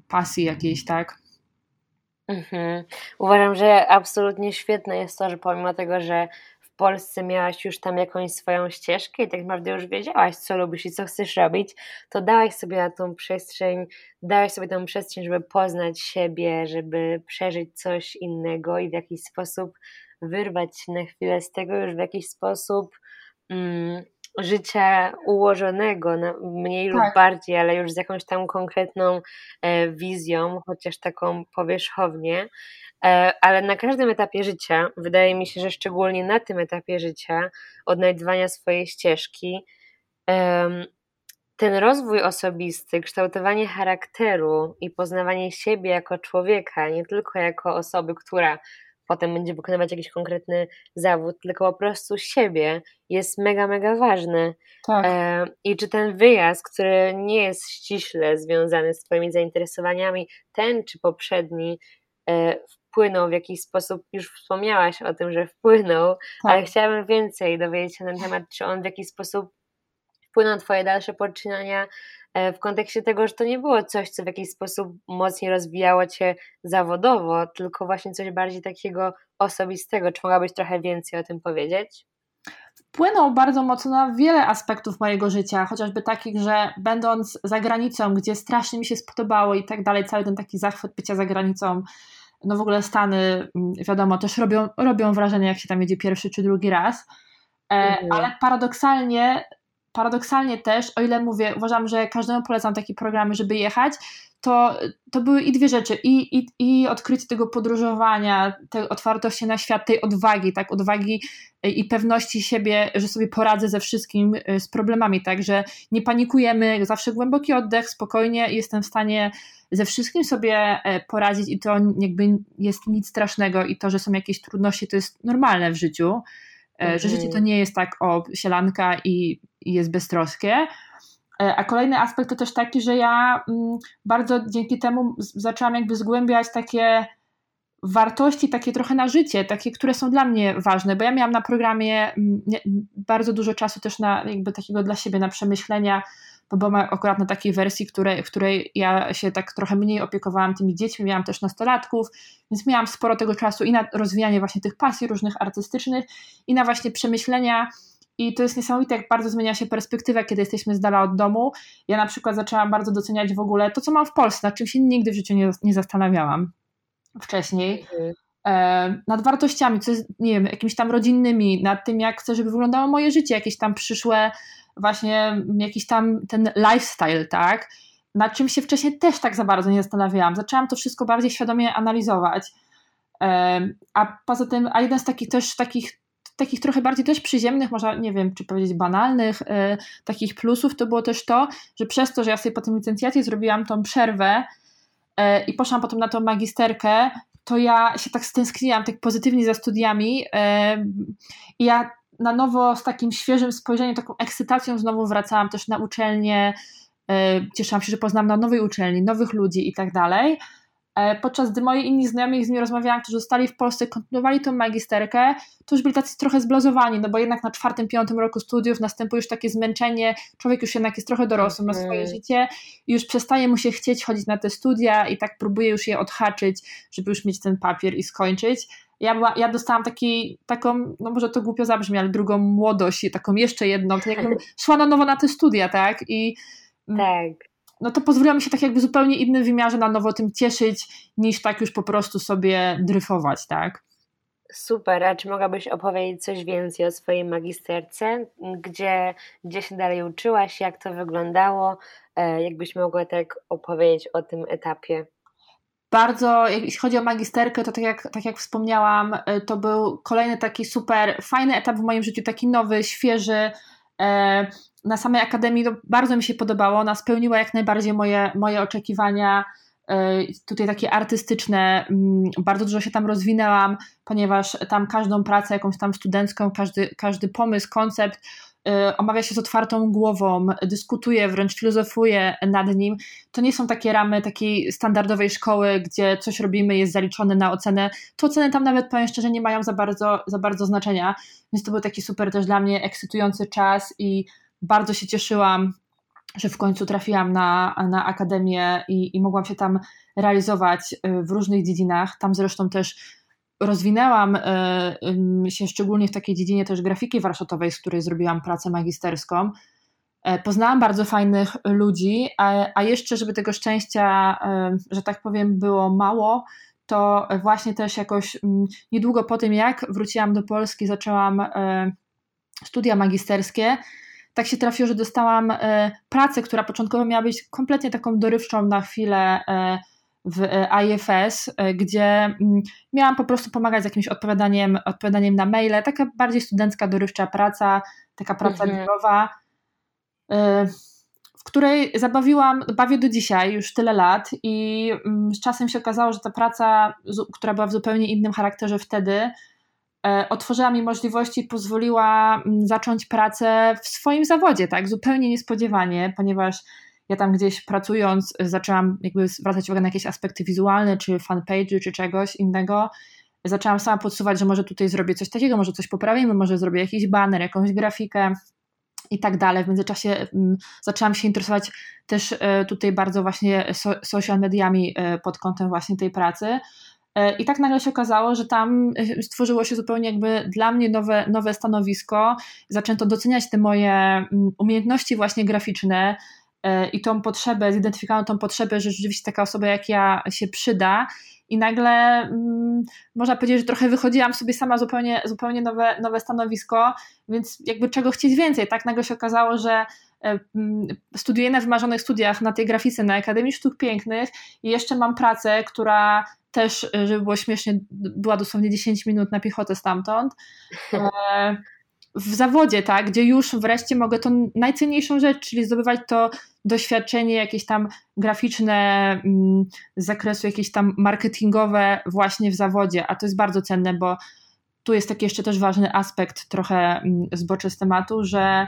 pasji jakiejś, tak? Mhm. Uważam, że absolutnie świetne jest to, że pomimo tego, że w Polsce miałaś już tam jakąś swoją ścieżkę i tak naprawdę już wiedziałaś, co lubisz i co chcesz robić, to dałaś sobie na tą przestrzeń, dałaś sobie tą przestrzeń, żeby poznać siebie, żeby przeżyć coś innego i w jakiś sposób wyrwać się na chwilę z tego już w jakiś sposób mm, życia ułożonego, mniej tak. lub bardziej, ale już z jakąś tam konkretną e, wizją, chociaż taką powierzchownie. E, ale na każdym etapie życia, wydaje mi się, że szczególnie na tym etapie życia, odnajdywania swojej ścieżki, ten rozwój osobisty, kształtowanie charakteru i poznawanie siebie jako człowieka, nie tylko jako osoby, która potem będzie wykonywać jakiś konkretny zawód, tylko po prostu siebie jest mega, mega ważny. Tak. E, I czy ten wyjazd, który nie jest ściśle związany z Twoimi zainteresowaniami, ten czy poprzedni, e, wpłynął w jakiś sposób, już wspomniałaś o tym, że wpłynął, tak. ale chciałabym więcej dowiedzieć się na ten temat, czy on w jakiś sposób wpłynął na Twoje dalsze poczynania w kontekście tego, że to nie było coś, co w jakiś sposób mocniej rozwijało Cię zawodowo, tylko właśnie coś bardziej takiego osobistego. Czy mogłabyś trochę więcej o tym powiedzieć? Wpłynął bardzo mocno na wiele aspektów mojego życia, chociażby takich, że będąc za granicą, gdzie strasznie mi się spodobało i tak dalej, cały ten taki zachwyt bycia za granicą, no w ogóle Stany, mm, wiadomo, też robią, robią wrażenie, jak się tam jedzie pierwszy czy drugi raz, e, mhm. ale paradoksalnie paradoksalnie też, o ile mówię, uważam, że każdemu polecam takie programy, żeby jechać, to, to były i dwie rzeczy, i, i, i odkrycie tego podróżowania, tej otwartości na świat, tej odwagi, tak, odwagi i pewności siebie, że sobie poradzę ze wszystkim, y, z problemami, tak, że nie panikujemy, zawsze głęboki oddech, spokojnie, jestem w stanie ze wszystkim sobie e, poradzić i to jakby jest nic strasznego i to, że są jakieś trudności, to jest normalne w życiu, mhm. że życie to nie jest tak o sielanka i, i jest beztroskie, e, a kolejny aspekt to też taki, że ja mm, bardzo dzięki temu zaczęłam jakby zgłębiać takie wartości, takie trochę na życie, takie, które są dla mnie ważne, bo ja miałam na programie mm, bardzo dużo czasu też na jakby takiego dla siebie, na przemyślenia bo byłam akurat na takiej wersji, której, w której ja się tak trochę mniej opiekowałam tymi dziećmi, miałam też nastolatków, więc miałam sporo tego czasu i na rozwijanie właśnie tych pasji różnych artystycznych i na właśnie przemyślenia i to jest niesamowite, jak bardzo zmienia się perspektywa, kiedy jesteśmy z dala od domu. Ja na przykład zaczęłam bardzo doceniać w ogóle to, co mam w Polsce, nad czym się nigdy w życiu nie, nie zastanawiałam wcześniej. Mhm. E, nad wartościami, co jest, nie wiem, jakimiś tam rodzinnymi, nad tym, jak chcę, żeby wyglądało moje życie, jakieś tam przyszłe, właśnie jakiś tam ten lifestyle, tak? Nad czym się wcześniej też tak za bardzo nie zastanawiałam. Zaczęłam to wszystko bardziej świadomie analizować. A poza tym, a jeden z takich też takich takich trochę bardziej też przyziemnych, można, nie wiem, czy powiedzieć banalnych, e, takich plusów, to było też to, że przez to, że ja sobie po tym licencjacie zrobiłam tą przerwę e, i poszłam potem na tą magisterkę, to ja się tak stęskniłam tak pozytywnie za studiami e, i ja na nowo z takim świeżym spojrzeniem, taką ekscytacją znowu wracałam też na uczelnię, cieszyłam się, że poznam na nowej uczelni, nowych ludzi i tak dalej. E, podczas gdy moi inni znajomi, z nimi rozmawiałam, którzy zostali w Polsce, kontynuowali tą magisterkę, to już byli tacy trochę zblazowani, no bo jednak na czwartym, piątym roku studiów następuje już takie zmęczenie, człowiek już jednak jest trochę dorosły, ma swoje mhm. życie i już przestaje mu się chcieć chodzić na te studia i tak próbuje już je odhaczyć, żeby już mieć ten papier i skończyć. Ja, była, ja dostałam taki, taką, no może to głupio zabrzmi, ale drugą młodość i taką jeszcze jedną, to jakbym szła na nowo na te studia, tak? I tak no to pozwoliło mi się tak jakby zupełnie innym wymiarze na nowo tym cieszyć, niż tak już po prostu sobie dryfować, tak? Super, a czy mogłabyś opowiedzieć coś więcej o swojej magisterce? Gdzie, gdzie się dalej uczyłaś, jak to wyglądało? E, jakbyś mogła tak opowiedzieć o tym etapie? Bardzo, jeśli chodzi o magisterkę, to tak jak, tak jak wspomniałam, e, to był kolejny taki super fajny etap w moim życiu, taki nowy, świeży. E, na samej akademii bardzo mi się podobało. Ona spełniła jak najbardziej moje, moje oczekiwania. E, tutaj takie artystyczne, mm, bardzo dużo się tam rozwinęłam, ponieważ tam każdą pracę, jakąś tam studencką, każdy, każdy pomysł, koncept omawia się z otwartą głową, dyskutuje, wręcz filozofuje nad nim. To nie są takie ramy takiej standardowej szkoły, gdzie coś robimy, jest zaliczone na ocenę. To oceny tam nawet, powiem szczerze, nie mają za bardzo, za bardzo znaczenia, więc to był taki super też dla mnie ekscytujący czas i bardzo się cieszyłam, że w końcu trafiłam na, na akademię i, i mogłam się tam realizować y, w różnych dziedzinach. Tam zresztą też rozwinęłam y, się szczególnie w takiej dziedzinie też grafiki warsztatowej, z której zrobiłam pracę magisterską. E, poznałam bardzo fajnych ludzi, a, jeszcze, żeby tego szczęścia, y, że tak powiem, było mało, to właśnie też jakoś mm, niedługo po tym, jak wróciłam do Polski, zaczęłam studia magisterskie tak się trafiło, że dostałam e, pracę, która początkowo miała być kompletnie taką dorywczą na chwilę e, w e, IFS, gdzie mm, miałam po prostu pomagać z jakimś odpowiadaniem, odpowiadaniem na maile, taka bardziej studencka, dorywcza praca, taka praca mhm. biurowa, w której zabawiłam, bawię do dzisiaj już tyle lat i mm, z czasem się okazało, że ta praca, która była w zupełnie innym charakterze wtedy, E, otworzyła mi możliwości i pozwoliła mm, zacząć pracę w swoim zawodzie, tak, zupełnie niespodziewanie, ponieważ ja tam gdzieś pracując zaczęłam jakby zwracać uwagę na jakieś aspekty wizualne, czy fanpage, czy czegoś innego. Zaczęłam sama podsuwać, że może tutaj zrobię coś takiego, może coś poprawimy, może zrobię jakiś banner, jakąś grafikę i tak dalej. W międzyczasie mm, zaczęłam się interesować też e, tutaj bardzo właśnie social mediami e, pod kątem właśnie tej pracy. I tak nagle się okazało, że tam stworzyło się zupełnie jakby dla mnie nowe, nowe stanowisko. Zaczęto doceniać te moje mm, umiejętności właśnie graficzne i tą potrzebę, zidentyfikowano tą potrzebę, że rzeczywiście taka osoba jak ja się przyda. I nagle mm, można powiedzieć, że trochę wychodziłam sobie sama zupełnie, zupełnie nowe, nowe stanowisko, więc jakby czego chcieć więcej. Tak nagle się okazało, że mm, studiuję na wymarzonych studiach na tej grafice na Akademii Sztuk Pięknych i jeszcze mam pracę, która też, e, żeby było śmiesznie, była dosłownie 10 minut na piechotę stamtąd. W zawodzie, tak, gdzie już wreszcie mogę tą najcenniejszą rzecz, czyli zdobywać to doświadczenie jakieś tam graficzne mm, z zakresu jakieś tam marketingowe właśnie w zawodzie, a to jest bardzo cenne, bo tu jest taki jeszcze też ważny aspekt, trochę mm, zboczy z tematu, że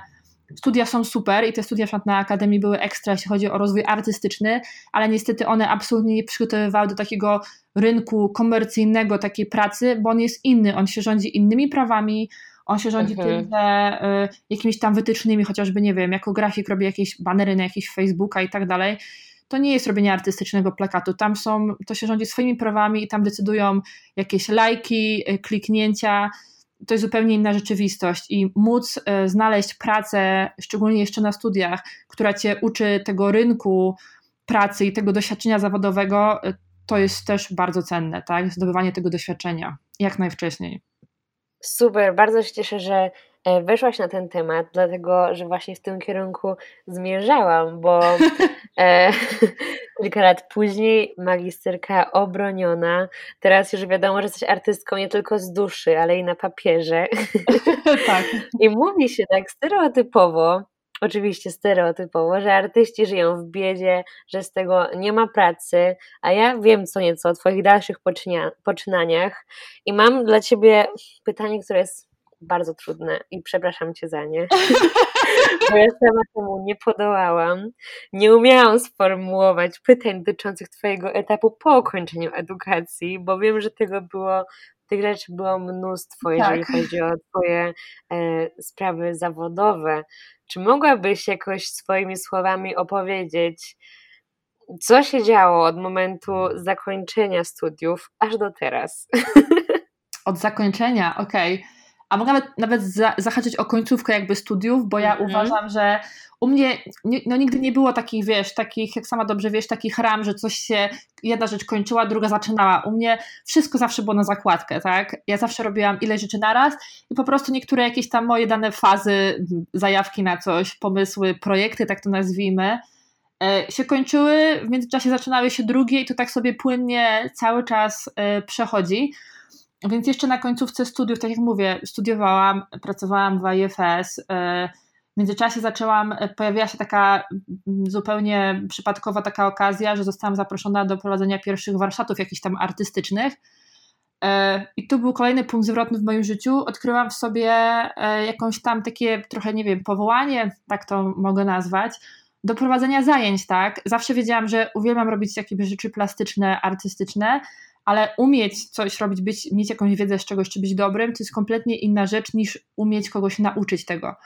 studia są super i te studia na Akademii były ekstra, jeśli chodzi o rozwój artystyczny, ale niestety one absolutnie nie przygotowywały do takiego rynku komercyjnego, takiej pracy, bo on jest inny, on się rządzi innymi prawami, On się rządzi mhm. tym, że y, jakimiś tam wytycznymi, chociażby, nie wiem, jako grafik robi jakieś banery na jakieś Facebooka i tak dalej. To nie jest robienie artystycznego plakatu. Tam są, to się rządzi swoimi prawami i tam decydują jakieś lajki, y, kliknięcia. To jest zupełnie inna rzeczywistość i móc y, znaleźć pracę, szczególnie jeszcze na studiach, która cię uczy tego rynku pracy i tego doświadczenia zawodowego, y, to jest też bardzo cenne, tak? Zdobywanie tego doświadczenia jak najwcześniej. Super, bardzo się cieszę, że e, weszłaś na ten temat, dlatego że właśnie w tym kierunku zmierzałam, bo e, kilka lat później magisterka obroniona. Teraz już wiadomo, że jesteś artystką nie tylko z duszy, ale i na papierze. tak. I mówi się tak stereotypowo, oczywiście stereotypowo, że artyści żyją w biedzie, że z tego nie ma pracy, a ja wiem co nieco o Twoich dalszych poczynaniach i mam dla Ciebie pytanie, które jest bardzo trudne i przepraszam Cię za nie, bo ja sama temu nie podołałam. Nie umiałam sformułować pytań dotyczących Twojego etapu po ukończeniu edukacji, bo wiem, że tego było tych rzeczy było mnóstwo, jeżeli tak. chodzi o Twoje e, sprawy zawodowe. Czy mogłabyś jakoś swoimi słowami opowiedzieć, co się działo od momentu zakończenia studiów aż do teraz? Od zakończenia, okej. Okay. A mogę nawet, nawet za, zahaczyć o końcówkę jakby studiów, bo ja mm -hmm. uważam, że u mnie no, nigdy nie było takich, wiesz, takich, jak sama dobrze wiesz, takich ram, że coś się, jedna rzecz kończyła, druga zaczynała. U mnie wszystko zawsze było na zakładkę, tak? Ja zawsze robiłam ile rzeczy naraz i po prostu niektóre jakieś tam moje dane fazy, zajawki na coś, pomysły, projekty, tak to nazwijmy, e, się kończyły, w międzyczasie zaczynały się drugie i to tak sobie płynnie cały czas e, przechodzi. Więc jeszcze na końcówce studiów, tak jak mówię, studiowałam, pracowałam w IFS, w międzyczasie zaczęłam, e, pojawiła się taka mm, zupełnie przypadkowa taka okazja, że zostałam zaproszona do prowadzenia pierwszych warsztatów jakichś tam artystycznych. E, I tu był kolejny punkt zwrotny w moim życiu. Odkryłam w sobie jakąś tam takie trochę, nie wiem, powołanie, tak to mogę nazwać, do prowadzenia zajęć, tak? Zawsze wiedziałam, że uwielbiam robić jakieś rzeczy plastyczne, artystyczne, ale umieć coś robić, być, mieć jakąś wiedzę z czegoś, czy być dobrym, to jest kompletnie inna rzecz niż umieć kogoś nauczyć tego.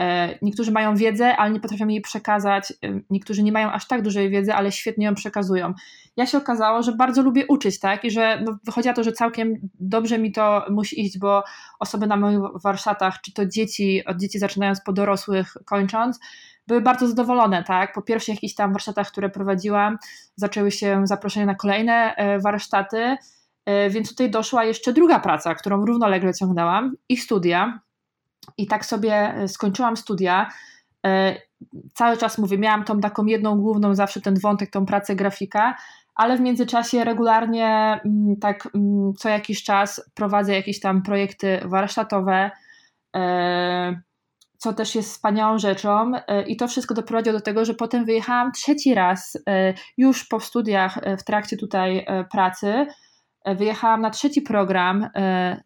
E, niektórzy mają wiedzę, ale nie potrafią jej przekazać. E, niektórzy nie mają aż tak dużej wiedzy, ale świetnie ją przekazują. Ja się okazało, że bardzo lubię uczyć, tak? I że no, wychodzi na to, że całkiem dobrze mi to musi iść, bo osoby na moich warsztatach, czy to dzieci, od dzieci zaczynając po dorosłych kończąc, były bardzo zadowolone, tak? Po pierwszych jakichś tam warsztatach, które prowadziłam, zaczęły się zaproszenia na kolejne e, warsztaty, więc tutaj doszła jeszcze druga praca, którą równolegle ciągnęłam i studia i tak sobie e, skończyłam studia. E, cały czas mówię, miałam tą taką jedną główną, zawsze ten wątek, tą pracę grafika, ale w międzyczasie regularnie, mm, tak mm, co jakiś czas prowadzę jakieś tam projekty warsztatowe, e, co też jest wspaniałą rzeczą. I to wszystko doprowadziło do tego, że potem wyjechałam trzeci raz, już po studiach, w trakcie tutaj pracy. Wyjechałam na trzeci program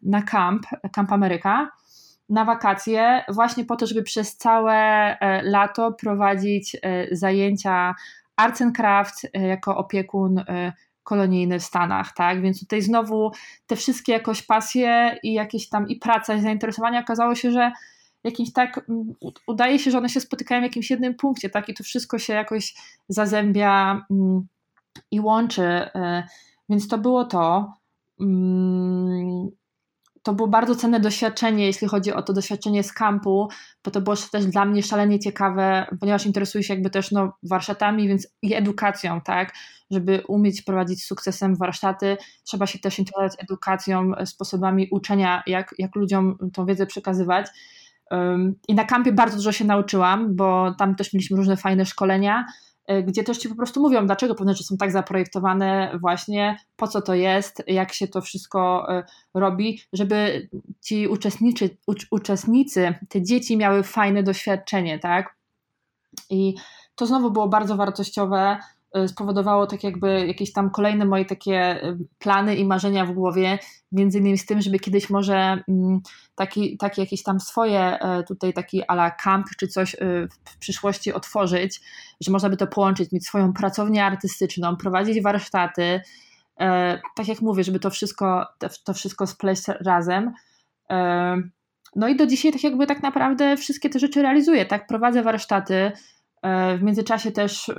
na camp, Camp Ameryka na wakacje, właśnie po to, żeby przez całe e, lato prowadzić e, zajęcia Arts and Craft e, jako opiekun kolonijny w Stanach, tak? Więc tutaj znowu te wszystkie jakoś pasje i jakieś tam i praca i zainteresowania okazało się, że jakimś tak udaje się, że one się spotykają w jakimś jednym punkcie, tak? I to wszystko się jakoś zazębia i łączy. Więc to było to. Mm, to było bardzo cenne doświadczenie, jeśli chodzi o to doświadczenie z kampu, bo to było też dla mnie szalenie ciekawe, ponieważ interesuję się jakby też no, warsztatami, więc i edukacją, tak, żeby umieć prowadzić sukcesem warsztaty, trzeba się też interesować edukacją, sposobami uczenia, jak, jak ludziom tą wiedzę przekazywać. I na kampie bardzo dużo się nauczyłam, bo tam też mieliśmy różne fajne szkolenia, E, gdzie też ci po prostu mówią, dlaczego pewne rzeczy są tak zaprojektowane, właśnie po co to jest, jak się to wszystko e, robi, żeby ci uczestnicy, uczestnicy te dzieci miały fajne doświadczenie, tak? I to znowu było bardzo wartościowe Y, spowodowało tak jakby jakieś tam kolejne moje takie y, plany i marzenia w głowie, między innymi z tym, żeby kiedyś może mm, taki, taki jakieś tam swoje y, tutaj taki ala camp czy coś w przyszłości otworzyć, że można by to połączyć, mieć swoją pracownię artystyczną, prowadzić warsztaty, tak jak mówię, żeby to wszystko, to wszystko spleść razem. no i do dzisiaj tak jakby tak naprawdę wszystkie te rzeczy realizuję, tak? Prowadzę warsztaty, w międzyczasie też,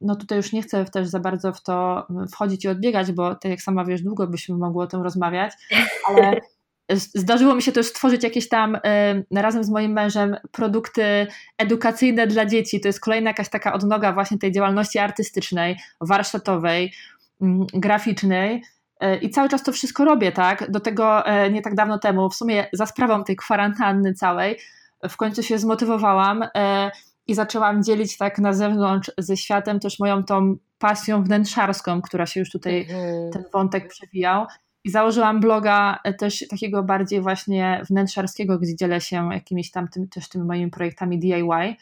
no tutaj już nie chcę też za bardzo w to wchodzić i odbiegać, bo tak jak sama wiesz, długo byśmy mogły o tym rozmawiać, ale zdarzyło mi się też stworzyć jakieś tam razem z moim mężem produkty edukacyjne dla dzieci. To jest kolejna jakaś taka odnoga właśnie tej działalności artystycznej, warsztatowej, mm, graficznej. E, I cały czas to wszystko robię, tak? Do tego e, nie tak dawno temu, w sumie za sprawą tej kwarantanny całej, w końcu się zmotywowałam e, i zaczęłam dzielić tak na zewnątrz ze światem też moją tą pasją wnętrzarską, która się już tutaj, mhm. ten wątek przewijał. I założyłam bloga też takiego bardziej właśnie wnętrzarskiego, gdzie dzielę się jakimiś tam tym, też tymi moimi projektami DIY.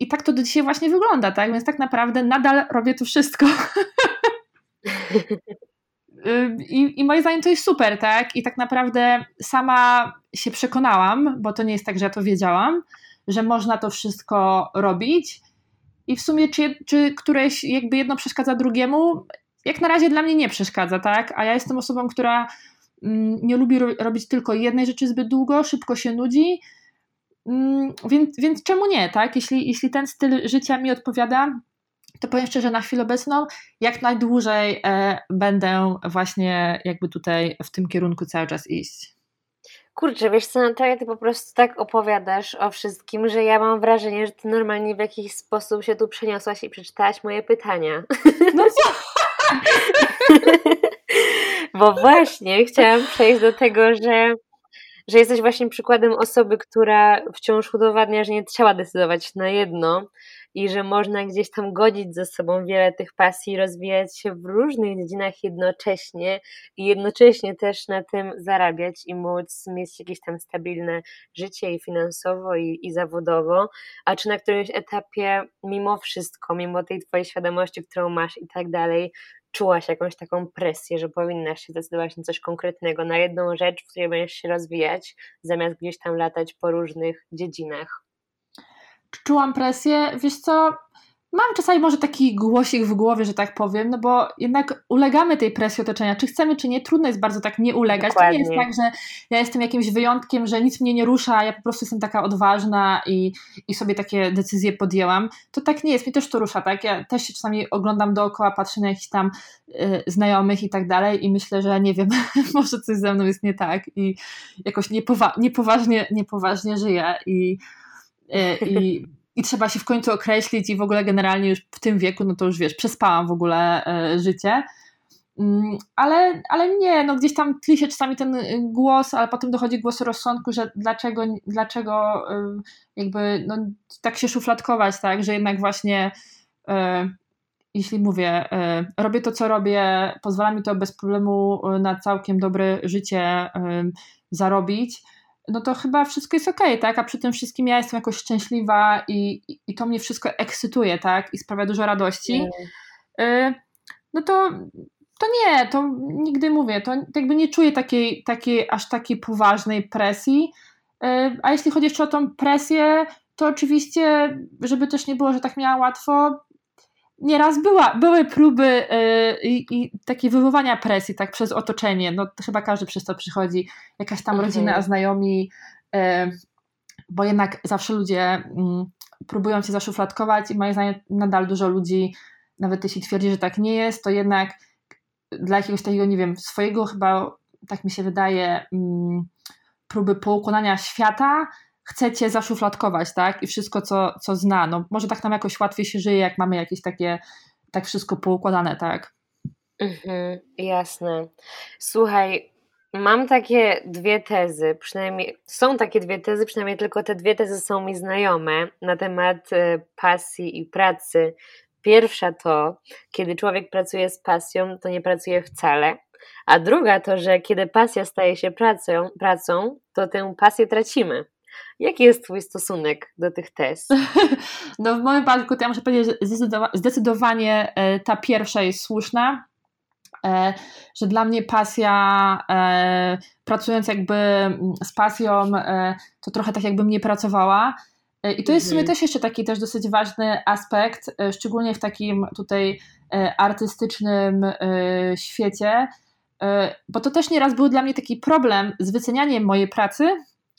I tak to do dzisiaj właśnie wygląda, tak? Więc tak naprawdę nadal robię to wszystko. I, I moim zdaniem to jest super, tak? I tak naprawdę sama się przekonałam, bo to nie jest tak, że ja to wiedziałam, że można to wszystko robić. I w sumie, czy, czy któreś jakby jedno przeszkadza drugiemu, jak na razie dla mnie nie przeszkadza, tak? A ja jestem osobą, która mm, nie lubi robić tylko jednej rzeczy zbyt długo, szybko się nudzi. Mm, więc, więc czemu nie, tak? Jeśli, jeśli ten styl życia mi odpowiada, to powiem szczerze, na chwilę obecną jak najdłużej e, będę właśnie jakby tutaj w tym kierunku cały czas iść. Kurczę, wiesz co, Natalia, ty po prostu tak opowiadasz o wszystkim, że ja mam wrażenie, że ty normalnie w jakiś sposób się tu przeniosłaś i przeczytałaś moje pytania. No co? Bo właśnie chciałam przejść do tego, że, że jesteś właśnie przykładem osoby, która wciąż udowadnia, że nie trzeba decydować na jedno, i że można gdzieś tam godzić ze sobą wiele tych pasji, rozwijać się w różnych dziedzinach jednocześnie i jednocześnie też na tym zarabiać i móc mieć jakieś tam stabilne życie i finansowo i, i zawodowo, a czy na którymś etapie mimo wszystko, mimo tej twojej świadomości, którą masz i tak dalej, czułaś jakąś taką presję, że powinnaś się zdecydować na coś konkretnego, na jedną rzecz, w której będziesz się rozwijać, zamiast gdzieś tam latać po różnych dziedzinach czułam presję, wiesz co, mam czasami może taki głosik w głowie, że tak powiem, no bo jednak ulegamy tej presji otoczenia, czy chcemy, czy nie, trudno jest bardzo tak nie ulegać. Dokładnie. To nie jest tak, że ja jestem jakimś wyjątkiem, że nic mnie nie rusza, ja po prostu jestem taka odważna i, i sobie takie decyzje podjęłam. To tak nie jest, mnie też to rusza, tak? Ja też się czasami oglądam dookoła, patrzę na jakichś tam y, znajomych i tak dalej i myślę, że nie wiem, może coś ze mną jest nie tak i jakoś niepowa niepoważnie, niepoważnie żyję i i, i trzeba się w końcu określić i w ogóle generalnie już w tym wieku, no to już wiesz, przespałam w ogóle e, życie. Mm, ale, ale nie, no gdzieś tam tli się czasami ten głos, ale potem dochodzi głos rozsądku, że dlaczego, dlaczego e, jakby no, tak się szufladkować, tak, że jednak właśnie jeśli mówię, robię to, co robię, pozwala mi to bez problemu na całkiem dobre życie zarobić, no to chyba wszystko jest okej, okay, tak? A przy tym wszystkim ja jestem jakoś szczęśliwa i, i to mnie wszystko ekscytuje, tak? I sprawia dużo radości. Mm. No to, to nie, to nigdy mówię, to jakby nie czuję takiej, takiej aż takiej poważnej presji. Y, a jeśli chodzi jeszcze o tą presję, to oczywiście, żeby też nie było, że tak miała łatwo, nieraz była, były próby yy, i takie wywoływania presji tak przez otoczenie, no chyba każdy przez to przychodzi, jakaś tam mhm. rodzina, znajomi, yy, bo jednak zawsze ludzie yy, próbują cię zaszufladkować i moim zdaniem nadal dużo ludzi, nawet jeśli twierdzi, że tak nie jest, to jednak dla jakiegoś takiego, nie wiem, swojego chyba, tak mi się wydaje, mm, próby poukładania świata, chcecie zaszufladkować, tak? I wszystko, co, co zna. No, może tak nam jakoś łatwiej się żyje, jak mamy jakieś takie, tak wszystko poukładane, tak? Mhm, jasne. Słuchaj, mam takie dwie tezy, przynajmniej są takie dwie tezy, przynajmniej tylko te dwie tezy są mi znajome na temat e, pasji i pracy. Pierwsza to, kiedy człowiek pracuje z pasją, to nie pracuje wcale. A druga to, że kiedy pasja staje się pracą, pracą to tę pasję tracimy. Jaki jest Twój stosunek do tych tez? No w moim przypadku to ja muszę powiedzieć, że zdecydowanie e, ta pierwsza jest słuszna, e, że dla mnie pasja, e, pracując jakby z pasją, to trochę tak jakbym nie pracowała. I to jest w sumie mhm. też jeszcze taki też dosyć ważny aspekt, szczególnie w takim tutaj artystycznym świecie, bo to też nieraz był dla mnie taki problem z wycenianiem mojej pracy,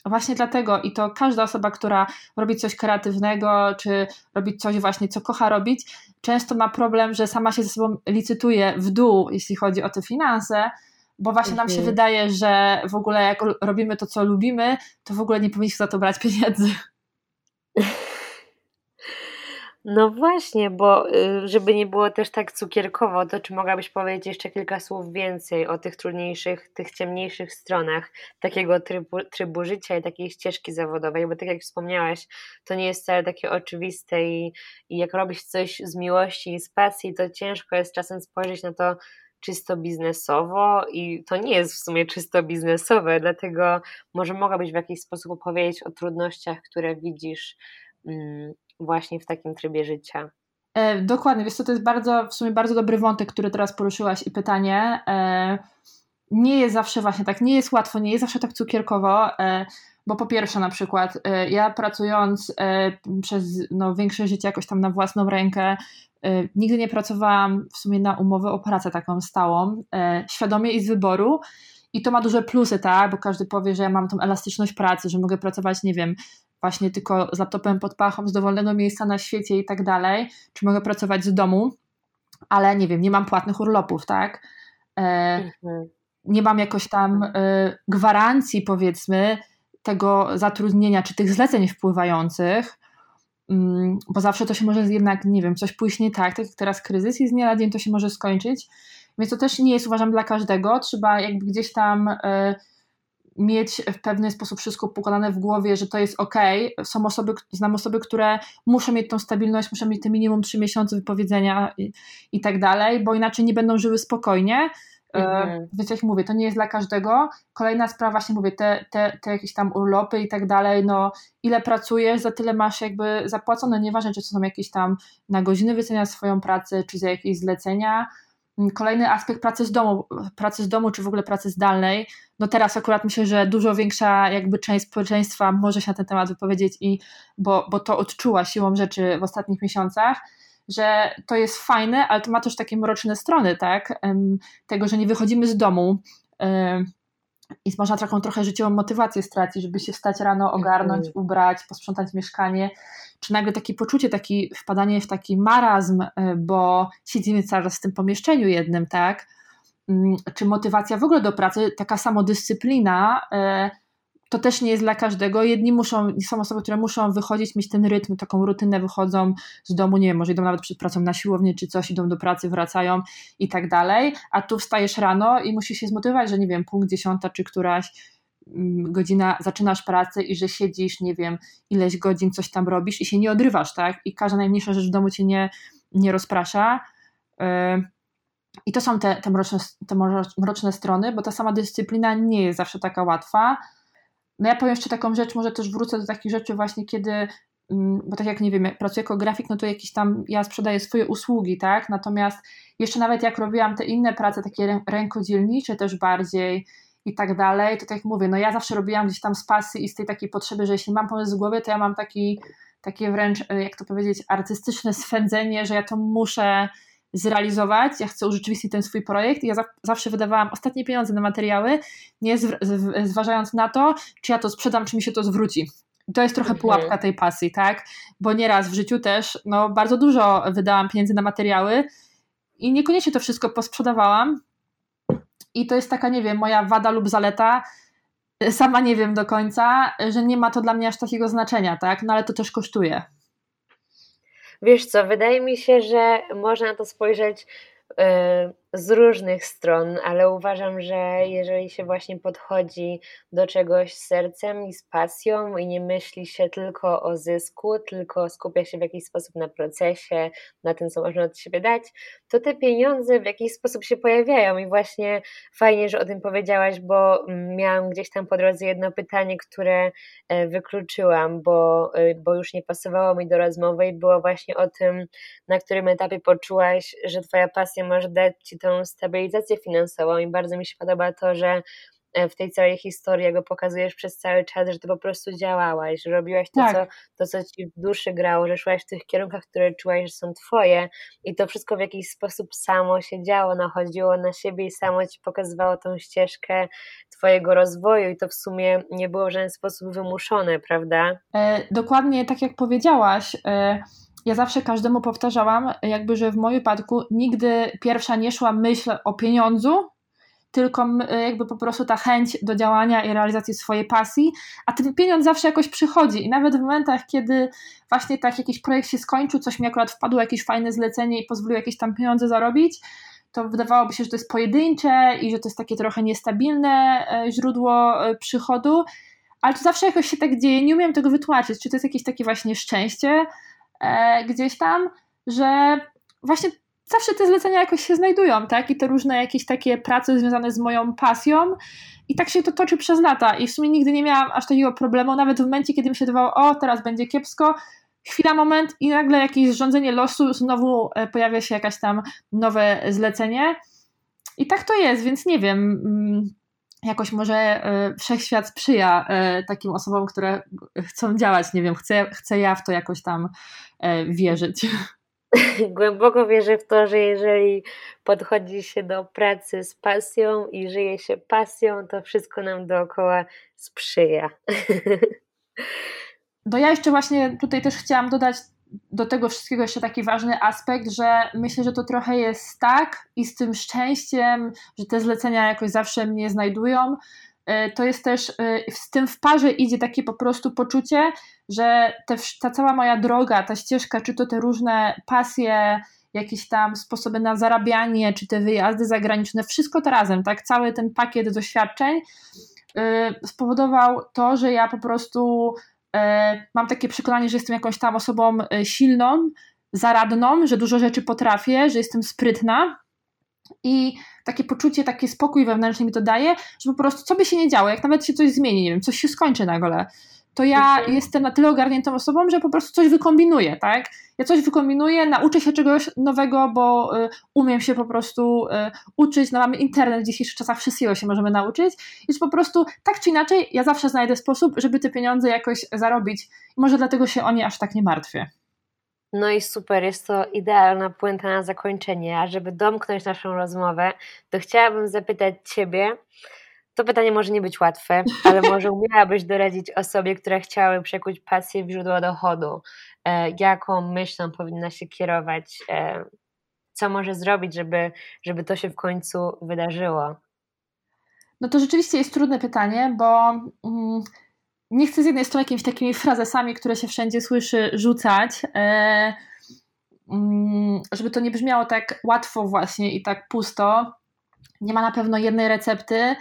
właśnie dlatego i to każda osoba, która robi coś kreatywnego, czy robi coś właśnie, co kocha robić, często ma problem, że sama się ze sobą licytuje w dół, jeśli chodzi o te finanse, bo właśnie nam się mhm. wydaje, że w ogóle jak robimy to, co lubimy, to w ogóle nie powinniśmy za to brać pieniędzy. No właśnie, bo y, żeby nie było też tak cukierkowo, to czy mogłabyś powiedzieć jeszcze kilka słów więcej o tych trudniejszych, tych ciemniejszych stronach takiego trybu, trybu życia i takiej ścieżki zawodowej, bo tak jak wspomniałaś, to nie jest wcale takie oczywiste i, i jak robisz coś z miłości i z pasji, to ciężko jest czasem spojrzeć na to czysto biznesowo i to nie jest w sumie czysto biznesowe, dlatego może mogłabyś w jakiś sposób opowiedzieć o trudnościach, które widzisz mm, właśnie w takim trybie życia. E, dokładnie, co, to jest bardzo, w sumie bardzo dobry wątek, który teraz poruszyłaś i pytanie. E, nie jest zawsze właśnie tak, nie jest łatwo, nie jest zawsze tak cukierkowo, e, bo po pierwsze na przykład e, ja pracując e, przez no, większe życie jakoś tam na własną rękę, e, nigdy nie pracowałam w sumie na umowę o pracę taką stałą, świadomie i z wyboru, i to ma duże plusy, tak? Bo każdy powie, że ja mam tą elastyczność pracy, że mogę pracować, nie wiem, właśnie tylko z laptopem pod pachą, z dowolnego miejsca na świecie i tak dalej, czy mogę pracować z domu, ale nie wiem, nie mam płatnych urlopów, tak? E, mhm. Nie mam jakoś tam e, gwarancji, powiedzmy, tego zatrudnienia, czy tych zleceń wpływających, mm, bo zawsze to się może jednak, nie wiem, coś pójść nie tak, tak jak teraz kryzys i z dnia na dzień to się może skończyć, więc to też nie jest, uważam, dla każdego, trzeba jakby gdzieś tam e, mieć w pewien sposób wszystko pokonane w głowie, że to jest ok. Są osoby, znam osoby, które muszą mieć tą stabilność, muszą mieć te minimum 3 miesiące wypowiedzenia i, i tak dalej, bo inaczej nie będą żyły spokojnie. E, mhm. Więc jak mówię, to nie jest dla każdego. Kolejna sprawa, właśnie mówię, te, te, te jakieś tam urlopy i tak dalej, no ile pracujesz, za tyle masz jakby zapłacone, nieważne czy to są jakieś tam na godziny wycenia swoją pracę, czy za jakieś zlecenia, kolejny aspekt pracy z domu, pracy z domu, czy w ogóle pracy zdalnej. No teraz akurat myślę, że dużo większa jakby część społeczeństwa może się na ten temat wypowiedzieć, i, bo, bo to odczuła siłą rzeczy w ostatnich miesiącach, że to jest fajne, ale to ma też takie mroczne strony, tak? Tego, że nie wychodzimy z domu, i można taką trochę życiową motywację stracić, żeby się wstać rano, ogarnąć, mhm. ubrać, posprzątać mieszkanie, czy nagle takie poczucie, taki wpadanie w taki marazm, y, bo siedzimy cały czas w tym pomieszczeniu jednym, tak? Mm, czy motywacja w ogóle do pracy, taka samodyscyplina, y, to też nie jest dla każdego. Jedni muszą, są osoby, które muszą wychodzić, mieć ten rytm, taką rutynę, wychodzą z domu, nie wiem, może idą nawet przed pracą na siłownię czy coś, idą do pracy, wracają i tak dalej, a tu wstajesz rano i musisz się zmotywować, że nie wiem, punkt dziesiąta czy któraś godzina zaczynasz pracę i że siedzisz, nie wiem, ileś godzin coś tam robisz i się nie odrywasz, tak? I każda najmniejsza rzecz w domu cię nie, nie rozprasza. I to są te, te, mroczne, te mroczne strony, bo ta sama dyscyplina nie jest zawsze taka łatwa. No ja powiem jeszcze taką rzecz, może też wrócę do takich rzeczy właśnie, kiedy mm, bo tak jak nie wiem, pracuję jako grafik, no to jakiś tam, ja sprzedaję swoje usługi, tak, natomiast jeszcze nawet jak robiłam te inne prace, takie rękodzielnicze też bardziej i tak dalej, to tak jak mówię, no ja zawsze robiłam gdzieś tam z pasji i z tej takiej potrzeby, że jeśli mam pomysł w głowie, to ja mam taki, takie wręcz, e, jak to powiedzieć, artystyczne swędzenie, że ja to muszę zrealizować, ja chcę urzeczywistnić ten swój projekt i ja za, zawsze wydawałam ostatnie pieniądze na materiały, nie zw, zważając na to, czy ja to sprzedam, czy mi się to zwróci. To jest trochę mhm. pułapka tej pasji, tak? Bo nieraz w życiu też no, bardzo dużo wydałam pieniędzy na materiały i niekoniecznie to wszystko posprzedawałam. I to jest taka, nie wiem, moja wada lub zaleta. Sama nie wiem do końca, że nie ma to dla mnie aż takiego znaczenia, tak? No ale to też kosztuje. Wiesz co, wydaje mi się, że można na to spojrzeć Y, z różnych stron, ale uważam, że jeżeli się właśnie podchodzi do czegoś z sercem i z pasją i nie myśli się tylko o zysku, tylko skupia się w jakiś sposób na procesie, na tym, co można od siebie dać, to te pieniądze w jakiś sposób się pojawiają. I właśnie fajnie, że o tym powiedziałaś, bo miałam gdzieś tam po drodze jedno pytanie, które e, wykluczyłam, bo, e, bo już nie pasowało mi do rozmowy i było właśnie o tym, na którym etapie poczułaś, że twoja pasja może dać Ci tą stabilizację finansową i bardzo mi się podoba to, że e, w tej całej historii, go pokazujesz przez cały czas, że ty po prostu działałaś, że robiłaś to, tak. co, to, co ci w duszy grało, że szłaś w tych kierunkach, które czułaś, że są twoje i to wszystko w jakiś sposób samo się działo, nachodziło na siebie i samo ci pokazywało tą ścieżkę twojego rozwoju i to w sumie nie było w żaden sposób wymuszone, prawda? E, dokładnie tak jak powiedziałaś, e, ja zawsze każdemu powtarzałam, jakby, że w moim wypadku nigdy pierwsza nie szła myśl o pieniądzu, tylko jakby po prostu ta chęć do działania i realizacji swojej pasji, a ten pieniądz zawsze jakoś przychodzi. I nawet w momentach, kiedy właśnie tak jakiś projekt się skończył, coś mi akurat wpadło, jakieś fajne zlecenie i pozwoliło jakieś tam pieniądze zarobić, to wydawałoby się, że to jest pojedyncze i że to jest takie trochę niestabilne e, źródło e, przychodu, ale to zawsze jakoś się tak dzieje, nie umiem tego wytłumaczyć, czy to jest jakieś takie właśnie szczęście, E, gdzieś tam, że właśnie zawsze te zlecenia jakoś się znajdują, tak? I te różne jakieś takie prace związane z moją pasją. I tak się to toczy przez lata. I w sumie nigdy nie miałam aż takiego problemu, nawet w momencie, kiedy mi się wydawało, o, teraz będzie kiepsko, chwila, moment i nagle jakieś zrządzenie losu, znowu e, pojawia się jakaś tam nowe zlecenie. I tak to jest, więc nie wiem. Mm, jakoś może wszechświat sprzyja takim osobom, które chcą działać. Nie wiem, chcę, chcę ja w to jakoś tam E, wierzyć. Głęboko wierzę w to, że jeżeli podchodzi się do pracy z pasją i żyje się pasją, to wszystko nam dookoła sprzyja. No ja jeszcze właśnie tutaj też chciałam dodać do tego wszystkiego jeszcze taki ważny aspekt, że myślę, że to trochę jest tak i z tym szczęściem, że te zlecenia jakoś zawsze mnie znajdują, E, to jest też e, z tym w parze idzie takie po prostu poczucie, że te, ta cała moja droga, ta ścieżka, czy to te różne pasje, jakieś tam sposoby na zarabianie, czy te wyjazdy zagraniczne, wszystko to razem, tak, cały ten pakiet doświadczeń e, spowodował to, że ja po prostu mam takie przekonanie, że jestem jakąś tam osobą silną, zaradną, że dużo rzeczy potrafię, że jestem sprytna i takie poczucie, taki spokój wewnętrzny mi to daje, że po prostu co by się nie działo, jak nawet się coś zmieni, nie wiem, coś się skończy nagle, to ja mhm. jestem na tyle ogarniętą osobą, że po prostu coś wykombinuję, tak? Ja coś wykombinuję, nauczę się czegoś nowego, bo y, umiem się po prostu y, uczyć, no mamy internet w dzisiejszych czasach, wszystkiego się możemy nauczyć i po prostu tak czy inaczej ja zawsze znajdę sposób, żeby te pieniądze jakoś zarobić i może dlatego się o nie aż tak nie martwię. No i super, jest to idealna puenta na zakończenie. A żeby domknąć naszą rozmowę, to chciałabym zapytać Ciebie, to pytanie może nie być łatwe, ale może umiałabyś doradzić osobie, która chciałaby przekuć pasję w źródło dochodu? E, jaką myślą powinna się kierować? E, co może zrobić, żeby, żeby to się w końcu wydarzyło? No to rzeczywiście jest trudne pytanie, bo mm, nie chcę z jednej strony jakimiś takimi frazesami, które się wszędzie słyszy, rzucać, e, mm, żeby to nie brzmiało tak łatwo właśnie i tak pusto. Nie ma na pewno jednej recepty,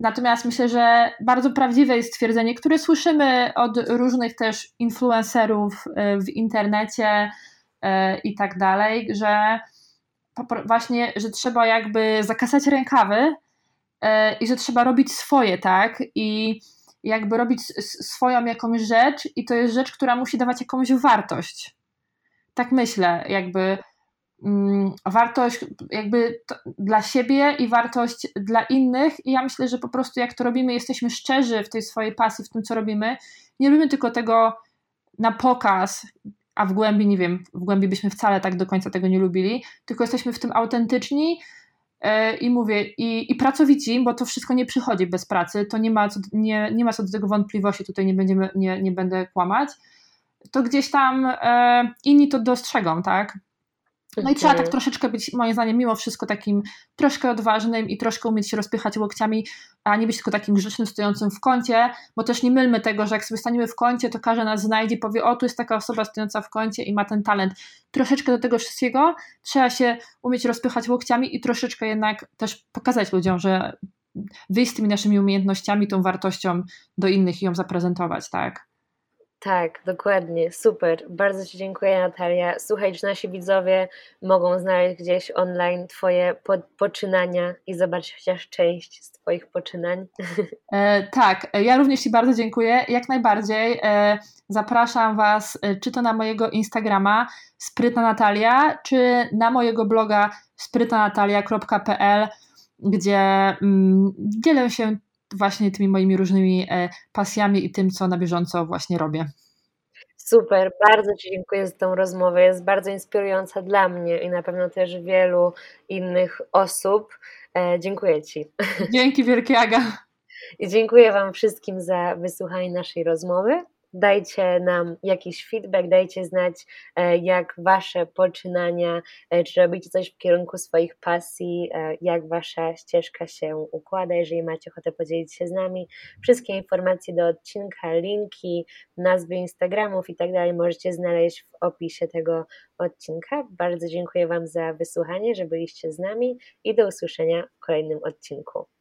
natomiast myślę, że bardzo prawdziwe jest stwierdzenie, które słyszymy od różnych też influencerów e, w internecie e, i tak dalej, że właśnie, że trzeba jakby zakasać rękawy i że trzeba robić swoje, tak? I jakby robić swoją jakąś rzecz i to jest rzecz, która musi dawać jakąś wartość. Tak myślę, jakby mm, wartość jakby dla siebie i wartość dla innych i ja myślę, że po prostu jak to robimy, jesteśmy szczerzy w tej swojej pasji, w tym co robimy, nie robimy tylko tego na pokaz, a w głębi, nie wiem, w głębi byśmy wcale tak do końca tego nie lubili, tylko jesteśmy w tym autentyczni i mówię, i, i pracowici, bo to wszystko nie przychodzi bez pracy, to nie ma co, nie, nie ma co do tego wątpliwości, tutaj nie, będziemy, nie, nie będę kłamać, to gdzieś tam e, inni to dostrzegą, tak? No i trzeba tak troszeczkę być, moim zdaniem, mimo wszystko takim troszkę odważnym i troszkę umieć się rozpychać łokciami, a nie być tylko takim grzecznym, stojącym w kącie, bo też nie mylmy tego, że jak sobie staniemy w kącie, to każdy nas znajdzie i powie, o tu jest taka osoba stojąca w kącie i ma ten talent. Troszeczkę do tego wszystkiego trzeba się umieć rozpychać łokciami i troszeczkę jednak też pokazać ludziom, że wyjść z tymi naszymi umiejętnościami, tą wartością do innych i ją zaprezentować, tak? Tak, dokładnie, super. Bardzo Ci dziękuję, Natalia. Słuchaj, czy nasi widzowie mogą znaleźć gdzieś online Twoje po poczynania i zobaczyć chociaż część z Twoich poczynań? E, tak, ja również Ci bardzo dziękuję. Jak najbardziej e, zapraszam Was, e, czy to na mojego Instagrama sprytna Natalia, czy na mojego bloga sprytnanatalia.pl, gdzie mm, dzielę się właśnie tymi moimi różnymi e, pasjami i tym, co na bieżąco właśnie robię. Super, bardzo Ci dziękuję za tą rozmowę. Jest bardzo inspirująca dla mnie i na pewno też wielu innych osób. E, dziękuję Ci. Dzięki wielkie, Aga. I dziękuję Wam wszystkim za wysłuchanie naszej rozmowy dajcie nam jakiś feedback, dajcie znać, e, jak wasze poczynania, e, czy robicie coś w kierunku swoich pasji, e, jak wasza ścieżka się układa. Jeżeli macie ochotę podzielić się z nami, wszystkie informacje do odcinka, linki, nazwy Instagramów i tak dalej możecie znaleźć w opisie tego odcinka. Bardzo dziękuję Wam za wysłuchanie, że byliście z nami i do usłyszenia w kolejnym odcinku.